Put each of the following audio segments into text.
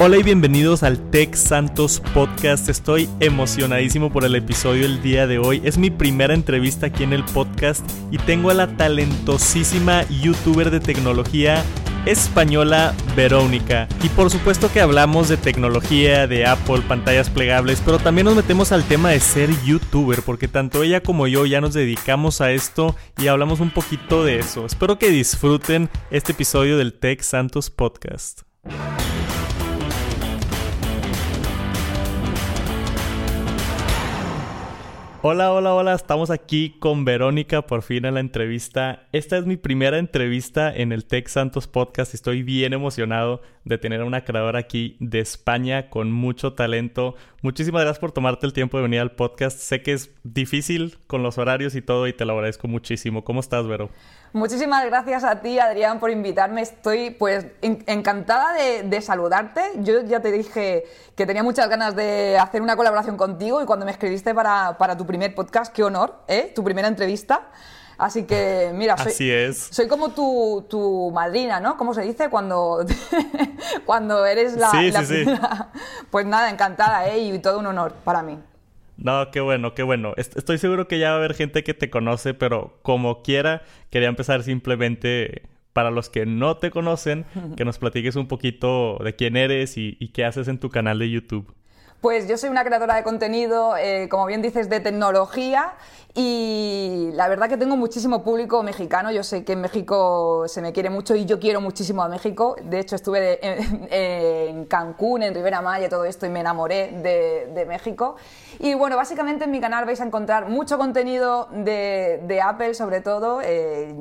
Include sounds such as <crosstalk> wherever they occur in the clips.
Hola y bienvenidos al Tech Santos Podcast. Estoy emocionadísimo por el episodio el día de hoy. Es mi primera entrevista aquí en el podcast y tengo a la talentosísima youtuber de tecnología española Verónica. Y por supuesto que hablamos de tecnología, de Apple, pantallas plegables, pero también nos metemos al tema de ser youtuber, porque tanto ella como yo ya nos dedicamos a esto y hablamos un poquito de eso. Espero que disfruten este episodio del Tech Santos Podcast. Hola, hola, hola, estamos aquí con Verónica por fin en la entrevista. Esta es mi primera entrevista en el Tech Santos Podcast estoy bien emocionado de tener a una creadora aquí de España con mucho talento. Muchísimas gracias por tomarte el tiempo de venir al podcast. Sé que es difícil con los horarios y todo y te lo agradezco muchísimo. ¿Cómo estás, Vero? Muchísimas gracias a ti, Adrián, por invitarme. Estoy pues encantada de, saludarte. Yo ya te dije que tenía muchas ganas de hacer una colaboración contigo y cuando me escribiste para, tu primer podcast, qué honor, ¿eh? Tu primera entrevista. Así que, mira, soy, Así es. soy como tu, tu, madrina, ¿no? ¿Cómo se dice? Cuando, <laughs> cuando eres la, sí, sí, Sí. Pues nada, encantada, ¿eh? Y todo un honor para mí. No, qué bueno, qué bueno. Estoy seguro que ya va a haber gente que te conoce, pero como quiera, quería empezar simplemente para los que no te conocen, que nos platiques un poquito de quién eres y, qué haces en tu canal de YouTube. Pues yo soy una creadora de contenido, eh, como bien dices, de tecnología y la verdad que tengo muchísimo público mexicano. Yo sé que en México se me quiere mucho y yo quiero muchísimo a México. De hecho, estuve en, Cancún, en Rivera Maya, todo esto y me enamoré de, México. Y bueno, básicamente en mi canal vais a encontrar mucho contenido de, Apple, sobre todo. Eh,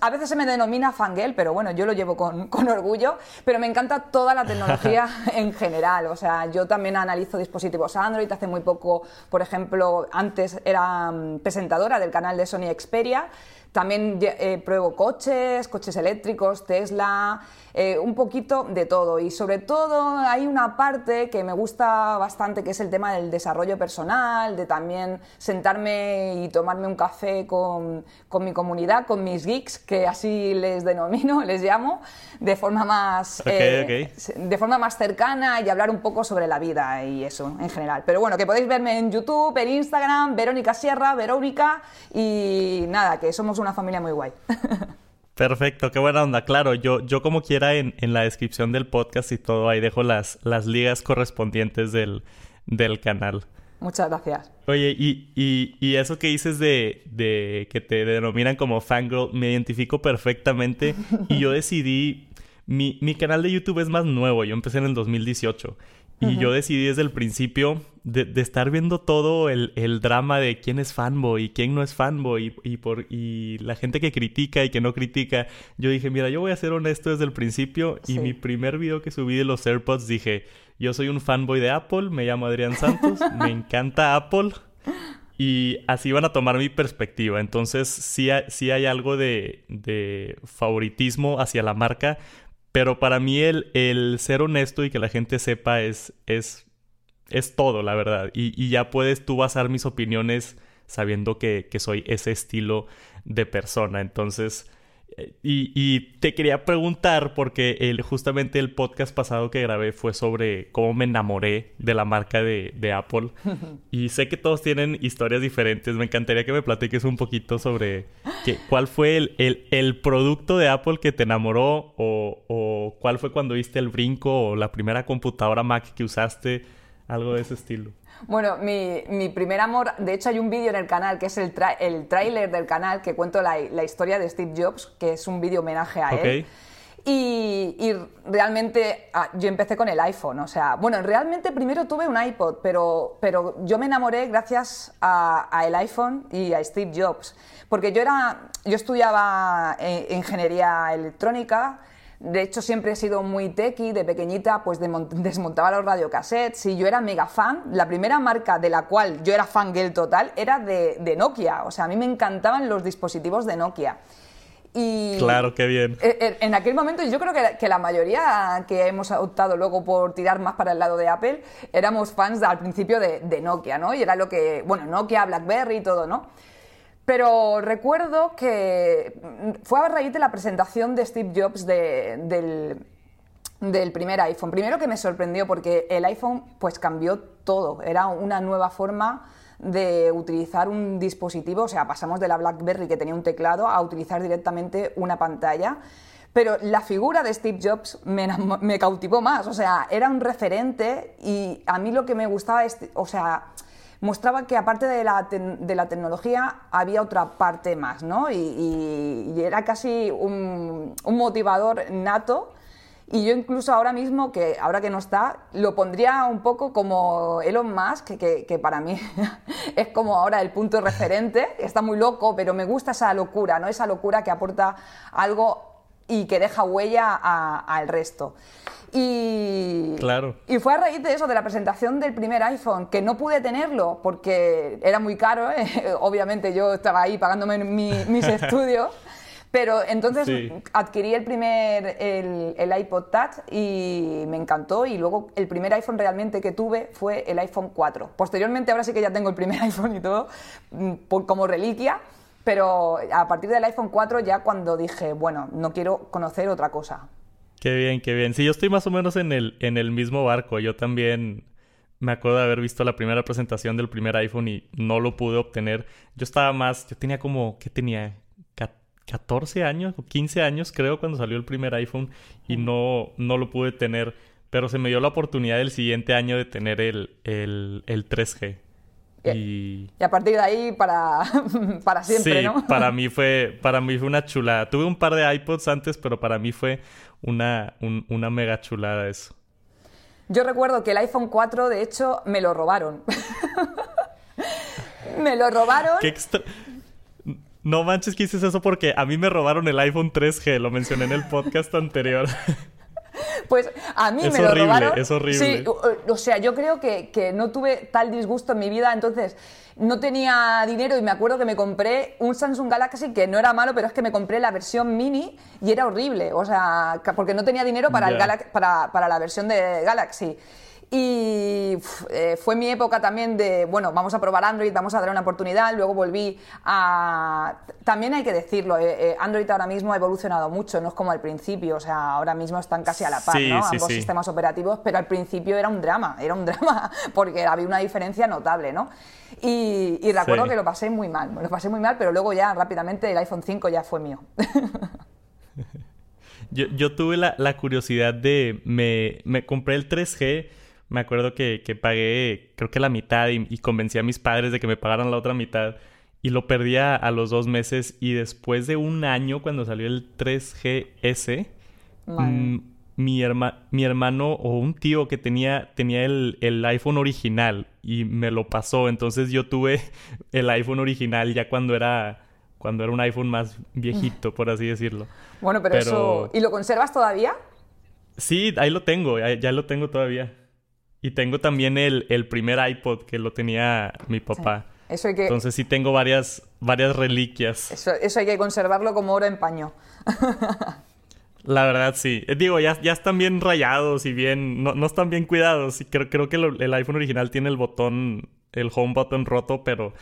a veces se me denomina fangirl, pero bueno, yo lo llevo con, <laughs> orgullo, pero me encanta toda la tecnología <laughs> en general. O sea, yo también analizo dispositivos Android. Hace muy poco, por ejemplo, antes era mm, presentadora del canal de Sony Xperia. También eh, pruebo coches, coches eléctricos, Tesla, eh, un poquito de todo. Y sobre todo hay una parte que me gusta bastante, que es el tema del desarrollo personal, de también sentarme y tomarme un café con, mi comunidad, con mis geeks, que así les denomino, <laughs> les llamo, de forma más, eh, de forma más cercana y hablar un poco sobre la vida y eso en general. Pero bueno, que podéis verme en YouTube, en Instagram, Verónica Sierra, Verónica, y nada, que somos una familia muy guay. <laughs> Perfecto, qué buena onda. Claro, yo, yo como quiera en, la descripción del podcast y todo, ahí dejo las, las ligas correspondientes del, canal. Muchas gracias. Oye, y, y, eso que dices de, de, que te denominan como fangirl, me identifico perfectamente <laughs> y yo decidí, mi, mi canal de YouTube es más nuevo, yo empecé en el 2018 y yo decidí desde el principio de, estar viendo todo el, drama de quién es fanboy y quién no es fanboy y, por, y la gente que critica y que no critica. Yo dije, mira, yo voy a ser honesto desde el principio y mi primer video que subí de los AirPods dije, yo soy un fanboy de Apple, me llamo Adrián Santos, <laughs> me encanta Apple. Y así van a tomar mi perspectiva. Entonces, sí, sí hay algo de, de favoritismo hacia la marca, pero para mí el, el ser honesto y que la gente sepa es, es, es todo, la verdad. Y, ya puedes tú basar mis opiniones sabiendo que, que soy ese estilo de persona. Entonces, y, te quería preguntar, porque el, justamente el podcast pasado que grabé fue sobre cómo me enamoré de la marca de, Apple. <laughs> y sé que todos tienen historias diferentes. Me encantaría que me platiques un poquito sobre cuál fue el, el, producto de Apple que te enamoró o, o cuál fue cuando viste el brinco o la primera computadora Mac que usaste, algo de ese estilo. Bueno, mi, mi, primer amor, de hecho hay un vídeo en el canal que es el, el tráiler del canal que cuento la, la, historia de Steve Jobs, que es un vídeo homenaje a él. Y, y, realmente ah, yo empecé con el iPhone, o sea, bueno, realmente primero tuve un iPod, pero, pero yo me enamoré gracias a, a el iPhone y a Steve Jobs, porque yo era, yo estudiaba eh, ingeniería electrónica, de hecho, siempre he sido muy techy, de pequeñita, pues <laughs> desmontaba los radiocassettes y yo era mega fan. La primera marca de la cual yo era fangirl total era de, Nokia. O sea, a mí me encantaban los dispositivos de Nokia. Y claro, qué bien. E, e, en aquel momento yo creo que, la mayoría que hemos optado luego por tirar más para el lado de Apple éramos fans al principio de, de Nokia, ¿no? Y era lo que, bueno, Nokia, BlackBerry y todo, ¿no? Pero recuerdo que fue a raíz de la presentación de Steve Jobs del, del primer iPhone. Primero que me sorprendió porque el iPhone pues cambió todo, era una nueva forma de utilizar un dispositivo, o sea, pasamos de la BlackBerry que tenía un teclado a utilizar directamente una pantalla. Pero la figura de Steve Jobs me, cautivó más, o sea, era un referente y a mí lo que me gustaba o sea, mostraba que aparte de la, de la tecnología había otra parte más, ¿no? Y, era casi un, un motivador nato y yo incluso ahora mismo, que ahora que no está, lo pondría un poco como Elon Musk, que, que, para mí <laughs> es como ahora el punto referente. Está muy loco, pero me gusta esa locura, ¿no? Esa locura que aporta algo y que deja huella al resto. Y, claro. y fue a raíz de eso, de la presentación del primer iPhone, que no pude tenerlo porque era muy caro, ¿eh? <laughs> obviamente yo estaba ahí pagándome mis <laughs> estudios. Pero entonces adquirí el primer, el, iPod Touch y me encantó y luego el primer iPhone realmente que tuve fue el iPhone 4. Posteriormente ahora sí que ya tengo el primer <laughs> iPhone y todo mm, como reliquia, pero a partir del iPhone 4 ya cuando dije, bueno, no quiero conocer otra cosa. Qué bien, qué bien. Sí, yo estoy más o menos en el, en el mismo barco. Yo también me acuerdo de haber visto la primera presentación del primer iPhone y no lo pude obtener. Yo estaba más, yo tenía como, ¿qué tenía? 14 años o 15 años creo cuando salió el primer iPhone y no, no lo pude tener, pero se me dio la oportunidad el siguiente año de tener el, el, 3G. Y... y... a partir de ahí para, <laughs> para siempre, sí, para mí <laughs> fue para mí fue una chulada. Tuve un par de iPods antes, pero para mí fue una, una mega chulada eso. Yo recuerdo que el iPhone 4, de hecho, me lo robaron. <laughs> me lo robaron. Qué no manches que hiciste eso porque a mí me robaron el iPhone 3G, lo mencioné en el podcast anterior. Pues a mí me lo robaron. Es horrible. Sí, o, sea, yo creo que, que, no tuve tal disgusto en mi vida, entonces no tenía dinero y me acuerdo que me compré un Samsung Galaxy que no era malo, pero es que me compré la versión mini y era horrible, o sea, porque no tenía dinero para, el para, para la versión de Galaxy. Y eh, fue mi época también de, bueno, vamos a probar Android, vamos a dar una oportunidad. Luego volví a... También hay que decirlo, eh, eh, Android ahora mismo ha evolucionado mucho, no es como al principio, o sea, ahora mismo están casi a la par, ¿no? Ambos sistemas operativos, pero al principio era un drama, era un <laughs> drama, porque había una diferencia notable, ¿no? Y, recuerdo que lo pasé muy mal, lo pasé muy mal, pero luego ya rápidamente el iPhone 5 ya fue mío. <laughs> yo, yo, tuve la, la curiosidad de, me, me compré el 3G me acuerdo que, que pagué, creo que la mitad y, convencí a mis padres de que me pagaran la otra mitad. Y lo perdía a los dos meses. Y después de un año, cuando salió el 3GS, mm, mi, mi hermano o un tío que tenía, tenía el, el, iPhone original y me lo pasó. Entonces yo tuve <laughs> el iPhone original ya cuando era, cuando era un iPhone más viejito, por así decirlo. Bueno, pero, eso... ¿Y lo conservas todavía? Sí, ahí lo tengo, ya lo tengo todavía. Y tengo también el, el primer iPod que lo tenía mi papá. Eso hay que... Entonces sí tengo varias, varias reliquias. Eso, eso hay que conservarlo como oro en paño. <laughs> La verdad, sí. Eh, digo, ya, ya están bien rayados y bien... No, no están bien cuidados. Y creo, creo que el iPhone original tiene el botón... El home button roto, pero...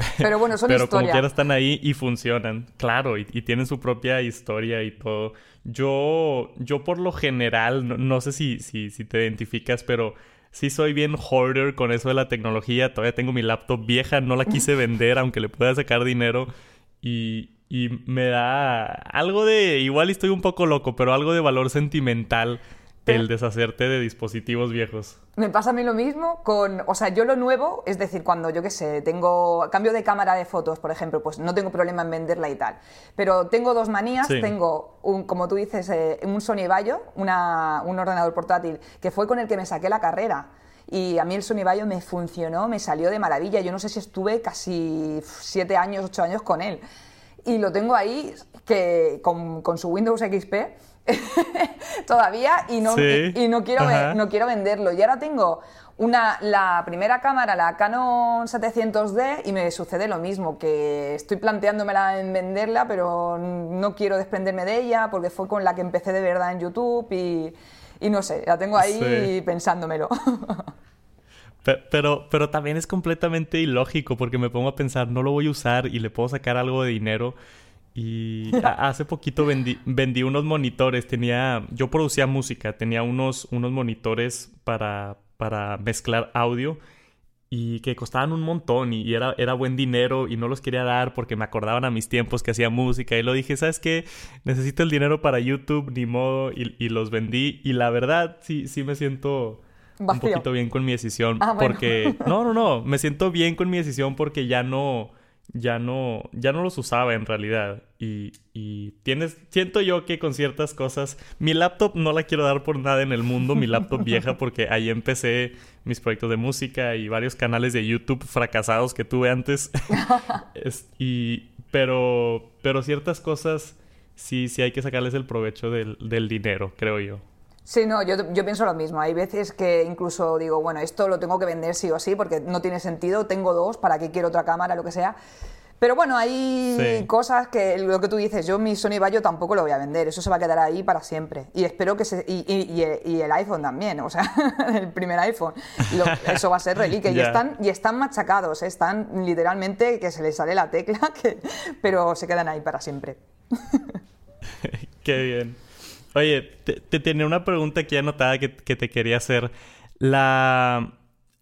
<laughs> Pero bueno, son Pero como quiera están ahí y funcionan. Claro, y, y, tienen su propia historia y todo. Yo, yo por lo general, no, sé si, si, si, te identificas, pero sí soy bien hoarder con eso de la tecnología. Todavía tengo mi laptop vieja, no la quise <laughs> vender, aunque le pueda sacar dinero. Y, y me da algo de, igual estoy un poco loco, pero algo de valor sentimental el deshacerte de dispositivos viejos. Me pasa a mí lo mismo con, o sea, yo lo nuevo, es decir, cuando yo qué sé, tengo cambio de cámara de fotos, por ejemplo, pues no tengo problema en venderla y tal. Pero tengo dos manías, tengo un, como tú dices, eh, un Sony Vaio, una, un ordenador portátil, que fue con el que me saqué la carrera. Y a mí el Sony Vaio me funcionó, me salió de maravilla. Yo no sé si estuve casi siete años, ocho años con él. Y lo tengo ahí que con, con su Windows XP <laughs> todavía y no, y, no, quiero, no quiero venderlo. Y ahora tengo una, la primera cámara, la Canon 700D, y me sucede lo mismo, que estoy planteándomela en venderla, pero no quiero desprenderme de ella porque fue con la que empecé de verdad en YouTube y, y no sé, la tengo ahí pensándomelo. <laughs> Pero, pero también es completamente ilógico porque me pongo a pensar, no lo voy a usar y le puedo sacar algo de dinero Y <laughs> hace poquito vendí, vendí, unos monitores. Tenía. Yo producía música. Tenía unos, unos monitores para, para mezclar audio. Y que costaban un montón. Y, era, era buen dinero. Y no los quería dar porque me acordaban a mis tiempos que hacía música. Y lo dije, ¿sabes qué? Necesito el dinero para YouTube, ni modo. Y, y los vendí. Y la verdad, sí, sí me siento. Un poquito bien con mi decisión. Ah, porque. <laughs> No, no, no. Me siento bien con mi decisión porque ya no ya no, ya no los usaba en realidad. Y, y, tienes, siento yo que con ciertas cosas, mi laptop no la quiero dar por nada en el mundo, mi laptop vieja, <laughs> porque ahí empecé mis proyectos de música y varios canales de YouTube fracasados que tuve antes. <laughs> y, pero, pero ciertas cosas sí, sí hay que sacarles el provecho del, del dinero, creo yo. Sí, no, yo, yo, pienso lo mismo. Hay veces que incluso digo, bueno, esto lo tengo que vender sí o sí porque no tiene sentido, tengo dos, ¿para qué quiero otra cámara, lo que sea? Pero bueno, hay cosas que lo que tú dices, yo mi Sony Vaio tampoco lo voy a vender, eso se va a quedar ahí para siempre. Y espero que se. Y, y, el iPhone también, o sea, <laughs> el primer iPhone. eso va a ser reliquia. <laughs> y, están, y están machacados, ¿eh? están literalmente que se les sale la tecla, <laughs> que, pero se quedan ahí para siempre. Qué bien. Oye, te, tenía una pregunta aquí anotada que, te quería hacer. La...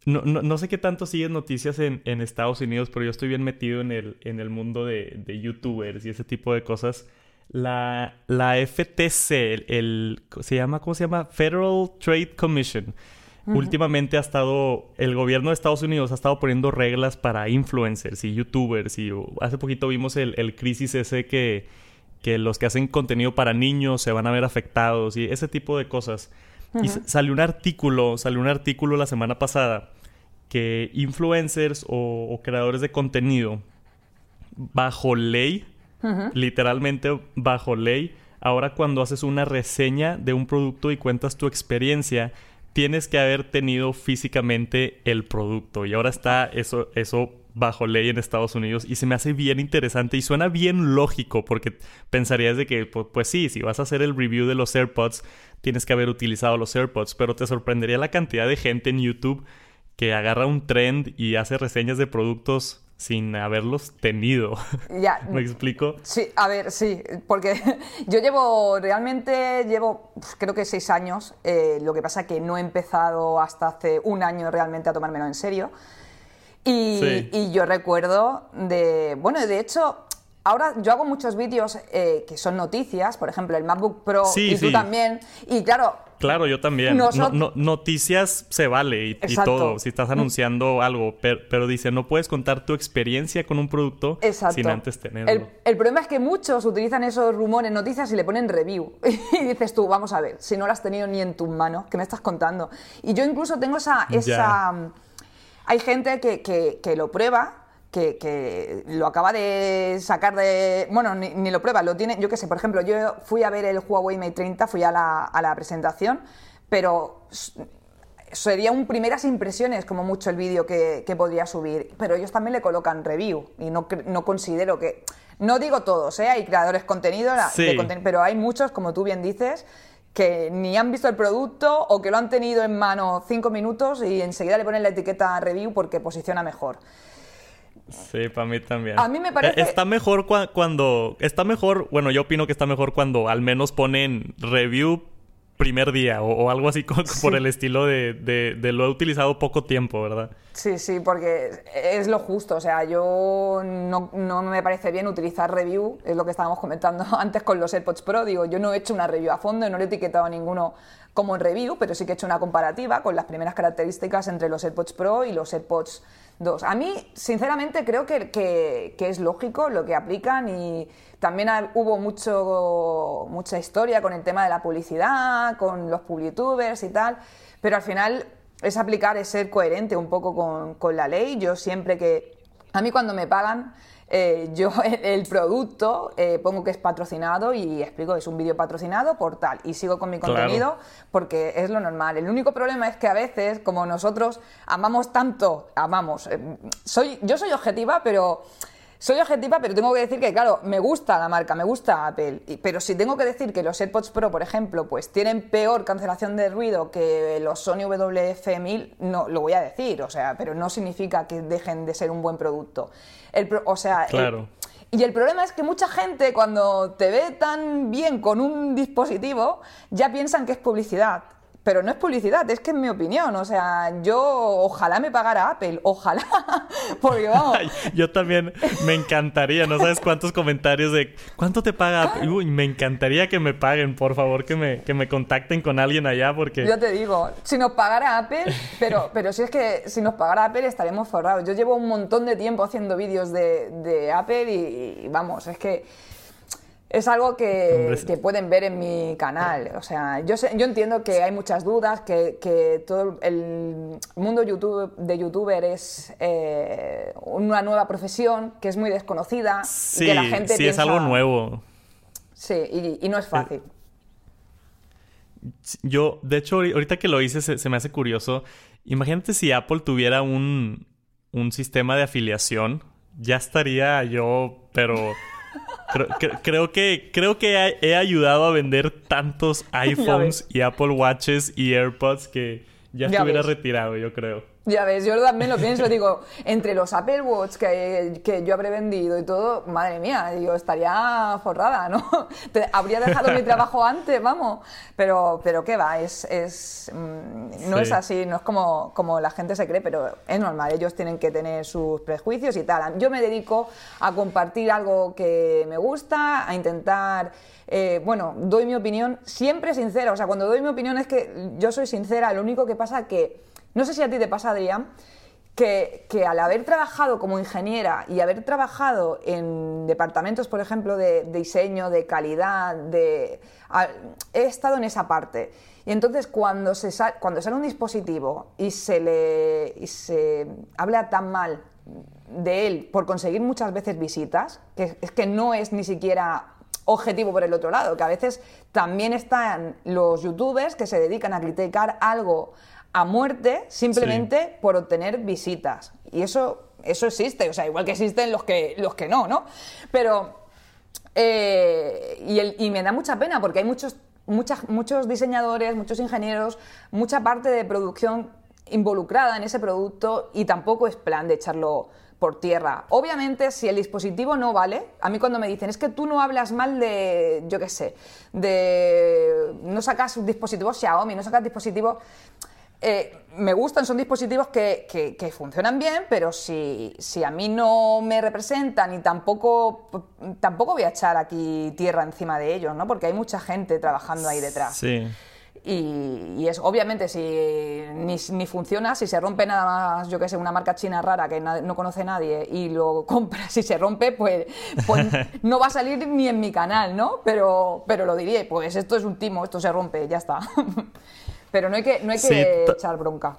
No, sé qué tanto sigues noticias en, Estados Unidos, pero yo estoy bien metido en el, en el mundo de, youtubers y ese tipo de cosas. La, la FTC, el, se llama, ¿cómo se llama? Federal Trade Commission. Últimamente ha estado, el gobierno de Estados Unidos ha estado poniendo reglas para influencers y youtubers y hace poquito vimos el, el crisis ese que, que los que hacen contenido para niños se van a ver afectados y ese tipo de cosas. Y salió un artículo, salió un artículo la semana pasada que influencers o, creadores de contenido bajo ley, literalmente bajo ley, ahora cuando haces una reseña de un producto y cuentas tu experiencia, tienes que haber tenido físicamente el producto. Y ahora está eso eso bajo ley en Estados Unidos y se me hace bien interesante y suena bien lógico porque pensarías de que, pues, pues, sí, si vas a hacer el review de los AirPods, tienes que haber utilizado los AirPods, pero te sorprendería la cantidad de gente en YouTube que agarra un trend y hace reseñas de productos sin haberlos tenido. Ya. <laughs> ¿Me explico? Sí, a ver, sí, porque <laughs> yo llevo, realmente llevo, creo que seis años, eh, lo que pasa que no he empezado hasta hace un año realmente a tomármelo en serio. Y, yo recuerdo de, bueno, de hecho, ahora yo hago muchos vídeos eh, que son noticias, por ejemplo, el MacBook Pro y tú también, y claro... Claro, yo también. noticias se vale y, todo, si estás anunciando algo, pero, dice, no puedes contar tu experiencia con un producto sin antes tenerlo. El, el, problema es que muchos utilizan esos rumores, noticias y le ponen review. <laughs> y dices tú, vamos a ver, si no lo has tenido ni en tus manos, ¿qué me estás contando? Y yo incluso tengo esa... esa hay gente que, lo prueba, que, lo acaba de sacar de... Bueno, ni, lo prueba, lo tiene... Yo qué sé, por ejemplo, yo fui a ver el Huawei Mate 30, fui a la, presentación, pero sería un primeras impresiones como mucho el vídeo que, podría subir, pero ellos también le colocan review y no, no considero que... No digo todos, ¿eh? hay creadores contenido, de contenido, pero hay muchos, como tú bien dices, que ni han visto el producto o que lo han tenido en mano cinco minutos y enseguida le ponen la etiqueta review porque posiciona mejor. Sí, para mí también. A mí me parece... Está mejor cuando... Está mejor... Bueno, yo opino que está mejor cuando al menos ponen review primer día o, algo así <laughs> por el estilo de, de, lo he utilizado poco tiempo, ¿verdad? Sí, sí, porque es lo justo. O sea, yo no, no, me parece bien utilizar review, es lo que estábamos comentando <laughs> antes con los AirPods Pro. Digo, yo no he hecho una review a fondo no le he etiquetado a ninguno como en review, pero sí que he hecho una comparativa con las primeras características entre los AirPods Pro y los AirPods 2. A mí, sinceramente, creo que, que, que es lógico lo que aplican y también hubo mucho, mucha historia con el tema de la publicidad, con los publitubers y tal, pero al final es aplicar, es ser coherente un poco con, con la ley. Yo siempre que... A mí cuando me pagan, eh, yo <laughs> el, producto eh, pongo que es patrocinado y explico es un vídeo patrocinado por tal y sigo con mi contenido porque es lo normal. El único problema es que a veces, como nosotros amamos tanto, amamos, eh, soy, yo soy objetiva, pero soy objetiva, pero tengo que decir que, claro, me gusta la marca, me gusta Apple. pero si tengo que decir que los AirPods Pro, por ejemplo, pues tienen peor cancelación de ruido que los Sony WF-1000, no, lo voy a decir, o sea, pero no significa que dejen de ser un buen producto. o sea, claro. Y el problema es que mucha gente cuando te ve tan bien con un dispositivo ya piensan que es publicidad pero no es publicidad, es que es mi opinión. O sea, yo ojalá me pagara Apple, ojalá, <laughs> porque vamos. yo también me encantaría, no sabes cuántos comentarios de cuánto te paga Apple. Uy, me encantaría que me paguen, por favor, que me, que me contacten con alguien allá, porque. Yo te digo, si nos pagara Apple, pero, pero si es que si nos pagara Apple estaremos forrados. Yo llevo un montón de tiempo haciendo vídeos de, de Apple y vamos, es que es algo que, pueden ver en mi canal. O sea, yo, yo entiendo que hay muchas dudas, que, todo el mundo YouTube, de youtuber es eh, una nueva profesión que es muy desconocida. Sí, que la gente sí es algo nuevo. Sí, y, no es fácil. Yo, de hecho, ahorita que lo hice, se, me hace curioso. Imagínate si Apple tuviera un, un sistema de afiliación. Ya estaría yo, pero Creo, que, creo que he ayudado a vender tantos <laughs> iPhones y Apple Watches y AirPods que ya, estuviera retirado, yo creo. Ya ves, yo también lo pienso, digo, entre los Apple Watch que, que, yo habré vendido y todo, madre mía, digo, estaría forrada, ¿no? <laughs> habría dejado mi trabajo antes, vamos. Pero, pero qué va, es, es mm, no es así, no es como, como la gente se cree, pero es normal, ellos tienen que tener sus prejuicios y tal. Yo me dedico a compartir algo que me gusta, a intentar... Eh, bueno, doy mi opinión siempre sincera, o sea, cuando doy mi opinión es que yo soy sincera, lo único que pasa que no sé si a ti te pasa, Adrián, que, al haber trabajado como ingeniera y haber trabajado en departamentos, por ejemplo, de, diseño, de calidad, de, he estado en esa parte. Y entonces cuando, se cuando sale un dispositivo y se, le, y se habla tan mal de él por conseguir muchas veces visitas, que es que no es ni siquiera objetivo por el otro lado, que a veces también están los youtubers que se dedican a criticar algo a muerte simplemente por obtener visitas. Y eso, eso existe, o sea, igual que existen los que, los que no, ¿no? Pero, eh, y, el, y me da mucha pena porque hay muchos, muchas, muchos diseñadores, muchos ingenieros, mucha parte de producción involucrada en ese producto y tampoco es plan de echarlo por tierra. Obviamente, si el dispositivo no vale, a mí cuando me dicen, es que tú no hablas mal de, yo qué sé, de, no sacas dispositivos Xiaomi, no sacas dispositivos... Eh, me gustan, son dispositivos que, que, funcionan bien, pero si, si, a mí no me representan y tampoco, tampoco voy a echar aquí tierra encima de ellos, ¿no? Porque hay mucha gente trabajando ahí detrás. Sí. Y, es obviamente si ni, ni, funciona, si se rompe nada más, yo que sé, una marca china rara que no conoce nadie y lo <laughs> compra, si se rompe, pues, pues <laughs> no va a salir ni en mi canal, ¿no? Pero, pero lo diría, pues esto es un timo, esto se rompe, ya está. <laughs> Pero no hay que, no hay que echar bronca.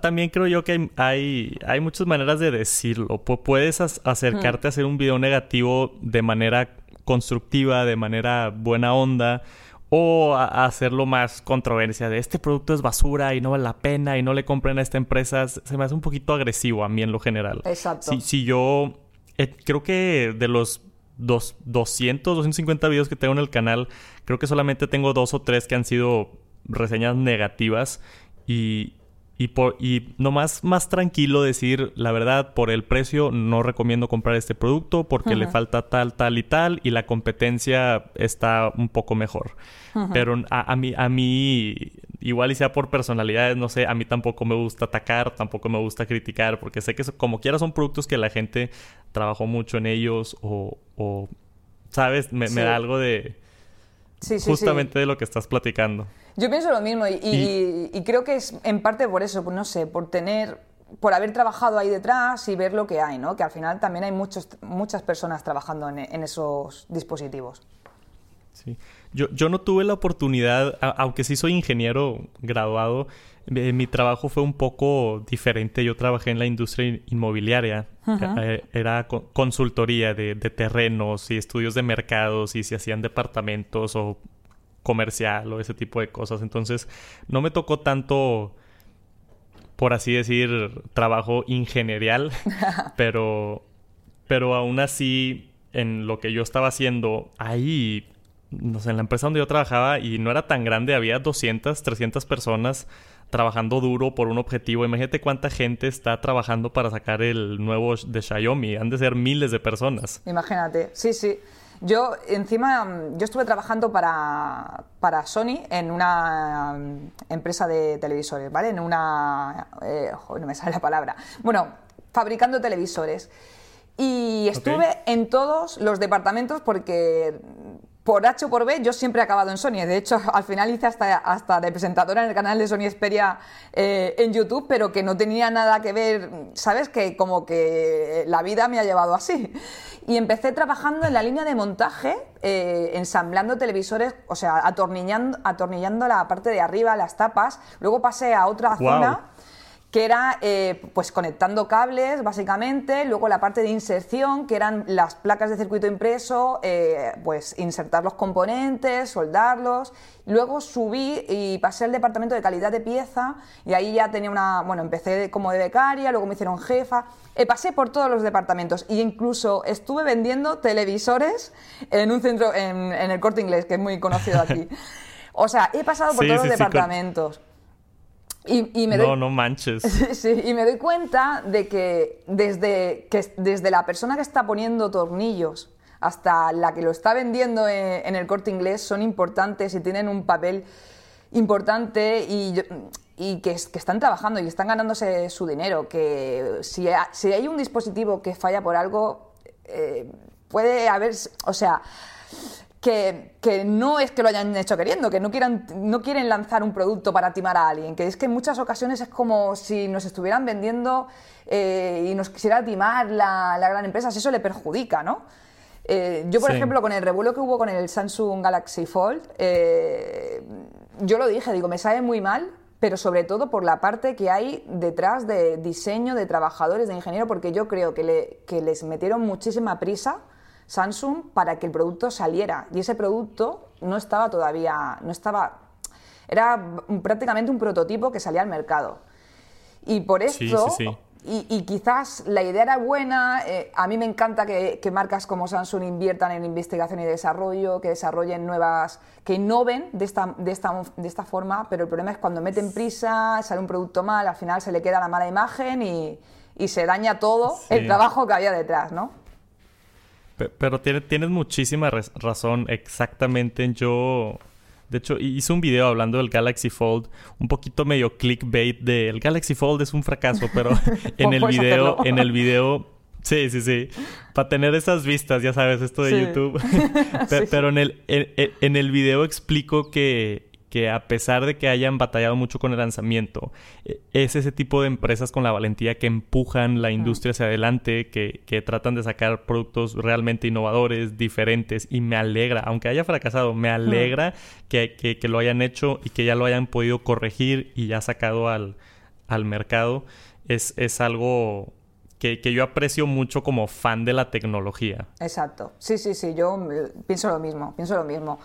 También creo yo que hay, hay muchas maneras de decirlo. puedes acercarte a hacer un video negativo de manera constructiva, de manera buena onda, o hacerlo más controversia de este producto es basura y no vale la pena y no le compren a esta empresa. Se me hace un poquito agresivo a mí en lo general. Exacto. Si, si yo eh, creo que de los dos, 200, 250 videos que tengo en el canal, creo que solamente tengo dos o tres que han sido reseñas negativas y, y, por, y nomás más tranquilo decir, la verdad, por el precio no recomiendo comprar este producto porque le falta tal, tal y tal y la competencia está un poco mejor. Pero a, mí, a mí, igual y sea por personalidades, no sé, a mí tampoco me gusta atacar, tampoco me gusta criticar porque sé que como quiera son productos que la gente trabajó mucho en ellos o, o ¿sabes? Me, me da algo de Justamente de lo que estás platicando. Yo pienso lo mismo y, creo que es en parte por eso, pues no sé, por tener, por haber trabajado ahí detrás y ver lo que hay, ¿no? Que al final también hay muchos, muchas personas trabajando en, esos dispositivos. Sí. Yo, yo no tuve la oportunidad, aunque sí soy ingeniero graduado, eh, mi trabajo fue un poco diferente. Yo trabajé en la industria inmobiliaria. Eh, era consultoría de, terrenos y estudios de mercados y si hacían departamentos o comercial o ese tipo de cosas. Entonces, no me tocó tanto, por así decir, trabajo ingenierial, <laughs> pero, pero aún así, en lo que yo estaba haciendo, ahí no sé, en la empresa donde yo trabajaba y no era tan grande, había 200, 300 personas trabajando duro por un objetivo. Imagínate cuánta gente está trabajando para sacar el nuevo de Xiaomi. Han de ser miles de personas. Imagínate, sí, sí. Yo, encima, yo estuve trabajando para, para Sony en una mm, empresa de televisores, ¿vale? En una... Eh, no me sale la palabra. Bueno, fabricando televisores. Y estuve en todos los departamentos porque por H o por B, yo siempre he acabado en Sony. De hecho, al final hice hasta, hasta de presentadora en el canal de Sony Xperia eh, en YouTube, pero que no tenía nada que ver, ¿sabes? Que como que la vida me ha llevado así. Y empecé trabajando en la línea de montaje, eh, ensamblando televisores, o sea, atornillando, atornillando la parte de arriba, las tapas. Luego pasé a otra zona que era eh, pues conectando cables básicamente, luego la parte de inserción, que eran las placas de circuito impreso, eh, pues insertar los componentes, soldarlos, luego subí y pasé al departamento de calidad de pieza y ahí ya tenía una, bueno, empecé como de becaria, luego me hicieron jefa, eh, pasé por todos los departamentos e incluso estuve vendiendo televisores en un centro, en, el corte inglés, que es muy conocido aquí. <laughs> O sea, he pasado por todos los departamentos. Y, me no, no manches. <laughs> Sí, y me doy cuenta de que desde, que desde la persona que está poniendo tornillos hasta la que lo está vendiendo en, el corte inglés son importantes y tienen un papel importante y, y que, que, están trabajando y están ganándose su dinero. Que si, si hay un dispositivo que falla por algo, eh, puede haber. O sea que, no es que lo hayan hecho queriendo, que no, quieran, no quieren lanzar un producto para timar a alguien, que es que en muchas ocasiones es como si nos estuvieran vendiendo eh, y nos quisiera timar la, gran empresa, si eso le perjudica, ¿no? Eh, yo, por ejemplo, con el revuelo que hubo con el Samsung Galaxy Fold, eh, yo lo dije, digo, me sabe muy mal, pero sobre todo por la parte que hay detrás de diseño, de trabajadores, de ingeniero, porque yo creo que, le, que les metieron muchísima prisa Samsung para que el producto saliera. Y ese producto no estaba todavía, no estaba, era prácticamente un prototipo que salía al mercado. Y por esto, Y, quizás la idea era buena, eh, a mí me encanta que, marcas como Samsung inviertan en investigación y desarrollo, que desarrollen nuevas, que innoven de esta, de esta, de esta forma, pero el problema es cuando meten prisa, sale un producto mal, al final se le queda la mala imagen y, y se daña todo el trabajo que había detrás, ¿no? Pero tienes muchísima razón. Exactamente. Yo, de hecho, hice un video hablando del Galaxy Fold, un poquito medio clickbait de el Galaxy Fold es un fracaso, pero <laughs> <laughs> en el video, en el <laughs> video, sí, sí, sí, para tener esas vistas, ya sabes, esto de YouTube. pero en el, en el video explico que que a pesar de que hayan batallado mucho con el lanzamiento, e, es ese tipo de empresas con la valentía que empujan la industria hacia adelante, que, tratan de sacar productos realmente innovadores, diferentes, y me alegra, aunque haya fracasado, me alegra que, lo hayan hecho y que ya lo hayan podido corregir y ya sacado al, mercado. Es, es algo que, que, yo aprecio mucho como fan de la tecnología. Exacto. Sí, sí, sí, yo eh, pienso lo mismo, pienso lo mismo.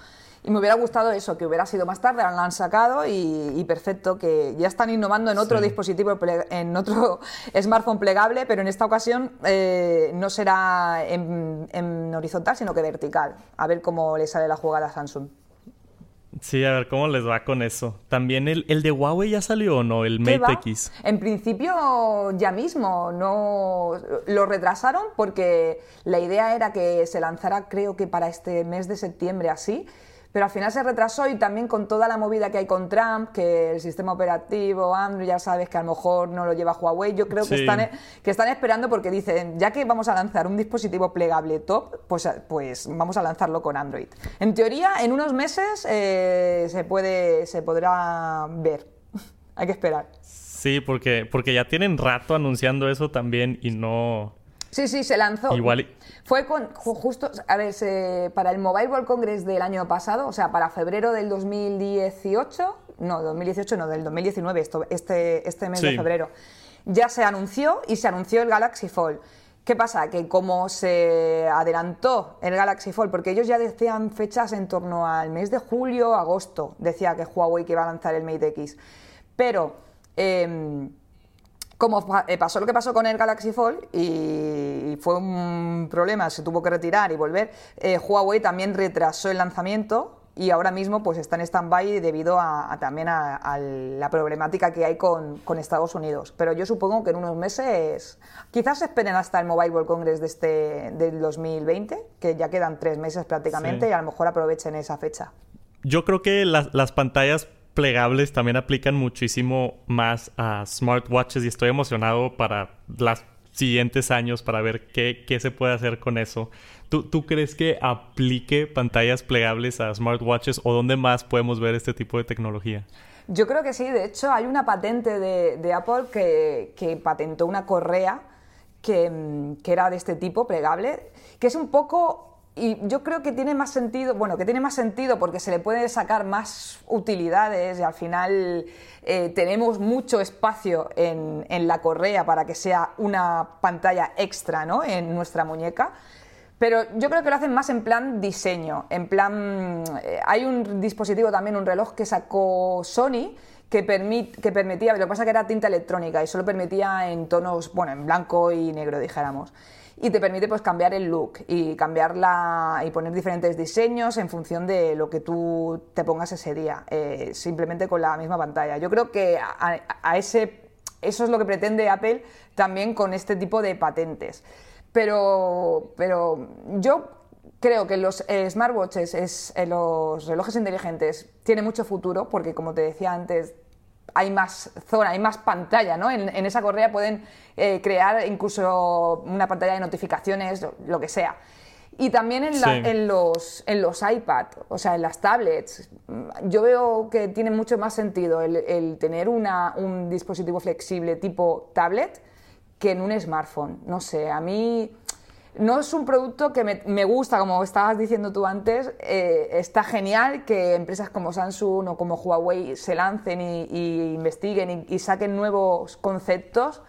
Y me hubiera gustado eso, que hubiera sido más tarde, lo han sacado y, perfecto, que ya están innovando en otro dispositivo, en otro <laughs> smartphone plegable, pero en esta ocasión eh, no será en, horizontal, sino que vertical. A ver cómo le sale la jugada a Samsung. Sí, a ver cómo les va con eso. También el, el de Huawei ya salió o no, el Mate X. En principio ya mismo, no lo retrasaron porque la idea era que se lanzara creo que para este mes de septiembre así pero al final se retrasó y también con toda la movida que hay con Trump, que el sistema operativo, Android, ya sabes que a lo mejor no lo lleva Huawei, yo creo que, están, que están esperando porque dicen, ya que vamos a lanzar un dispositivo plegable top, pues, pues vamos a lanzarlo con Android. En teoría, en unos meses eh, se, puede, se podrá ver. <laughs> hay que esperar. Sí, porque, porque ya tienen rato anunciando eso también y no Sí, sí, se lanzó. Igual. Fue con, justo, a ver, para el Mobile World Congress del año pasado, o sea, para febrero del 2018, no, 2018 no, del 2019, esto, este, este mes de febrero, ya se anunció y se anunció el Galaxy Fold. ¿Qué pasa? Que como se adelantó el Galaxy Fold, porque ellos ya decían fechas en torno al mes de julio, agosto, decía que Huawei que iba a lanzar el Mate X, pero... Em, como eh, pasó lo que pasó con el Galaxy Fold y fue un problema, se tuvo que retirar y volver, eh, Huawei también retrasó el lanzamiento y ahora mismo pues está en stand-by debido a, también a, la problemática que hay con, Estados Unidos. Pero yo supongo que en unos meses, quizás esperen hasta el Mobile World Congress de este, del 2020, que ya quedan tres meses prácticamente, y a lo mejor aprovechen esa fecha. Yo creo que las, las pantallas plegables también aplican muchísimo más a smartwatches y estoy emocionado para los siguientes años para ver qué, qué se puede hacer con eso. ¿Tú, ¿Tú, crees que aplique pantallas plegables a smartwatches o dónde más podemos ver este tipo de tecnología? Yo creo que sí, de hecho hay una patente de, Apple que, que, patentó una correa que, que era de este tipo, plegable, que es un poco y yo creo que tiene más sentido, bueno, que tiene más sentido porque se le puede sacar más utilidades y al final eh, tenemos mucho espacio en, la correa para que sea una pantalla extra ¿no? en nuestra muñeca. Pero yo creo que lo hacen más en plan diseño, en plan... Eh, hay un dispositivo también, un reloj que sacó Sony, que, que permitía, lo que pasa que era tinta electrónica y solo permitía en tonos, bueno, en blanco y negro, dijéramos y te permite pues cambiar el look y cambiarla y poner diferentes diseños en función de lo que tú te pongas ese día, eh, simplemente con la misma pantalla. Yo creo que a, ese, eso es lo que pretende Apple también con este tipo de patentes. Pero, pero yo creo que los eh, smartwatches, es, eh, los relojes inteligentes, tienen mucho futuro porque, como te decía antes, hay más zona, hay más pantalla, ¿no? En, esa correa pueden eh, crear incluso una pantalla de notificaciones, lo que sea. Y también en, los, en los iPad, o sea, en las tablets, yo veo que tiene mucho más sentido el, tener una, un dispositivo flexible tipo tablet que en un smartphone. No sé, a mí no es un producto que me, gusta, como estabas diciendo tú antes. Eh, está genial que empresas como Samsung o como Huawei se lancen y, investiguen y, saquen nuevos conceptos,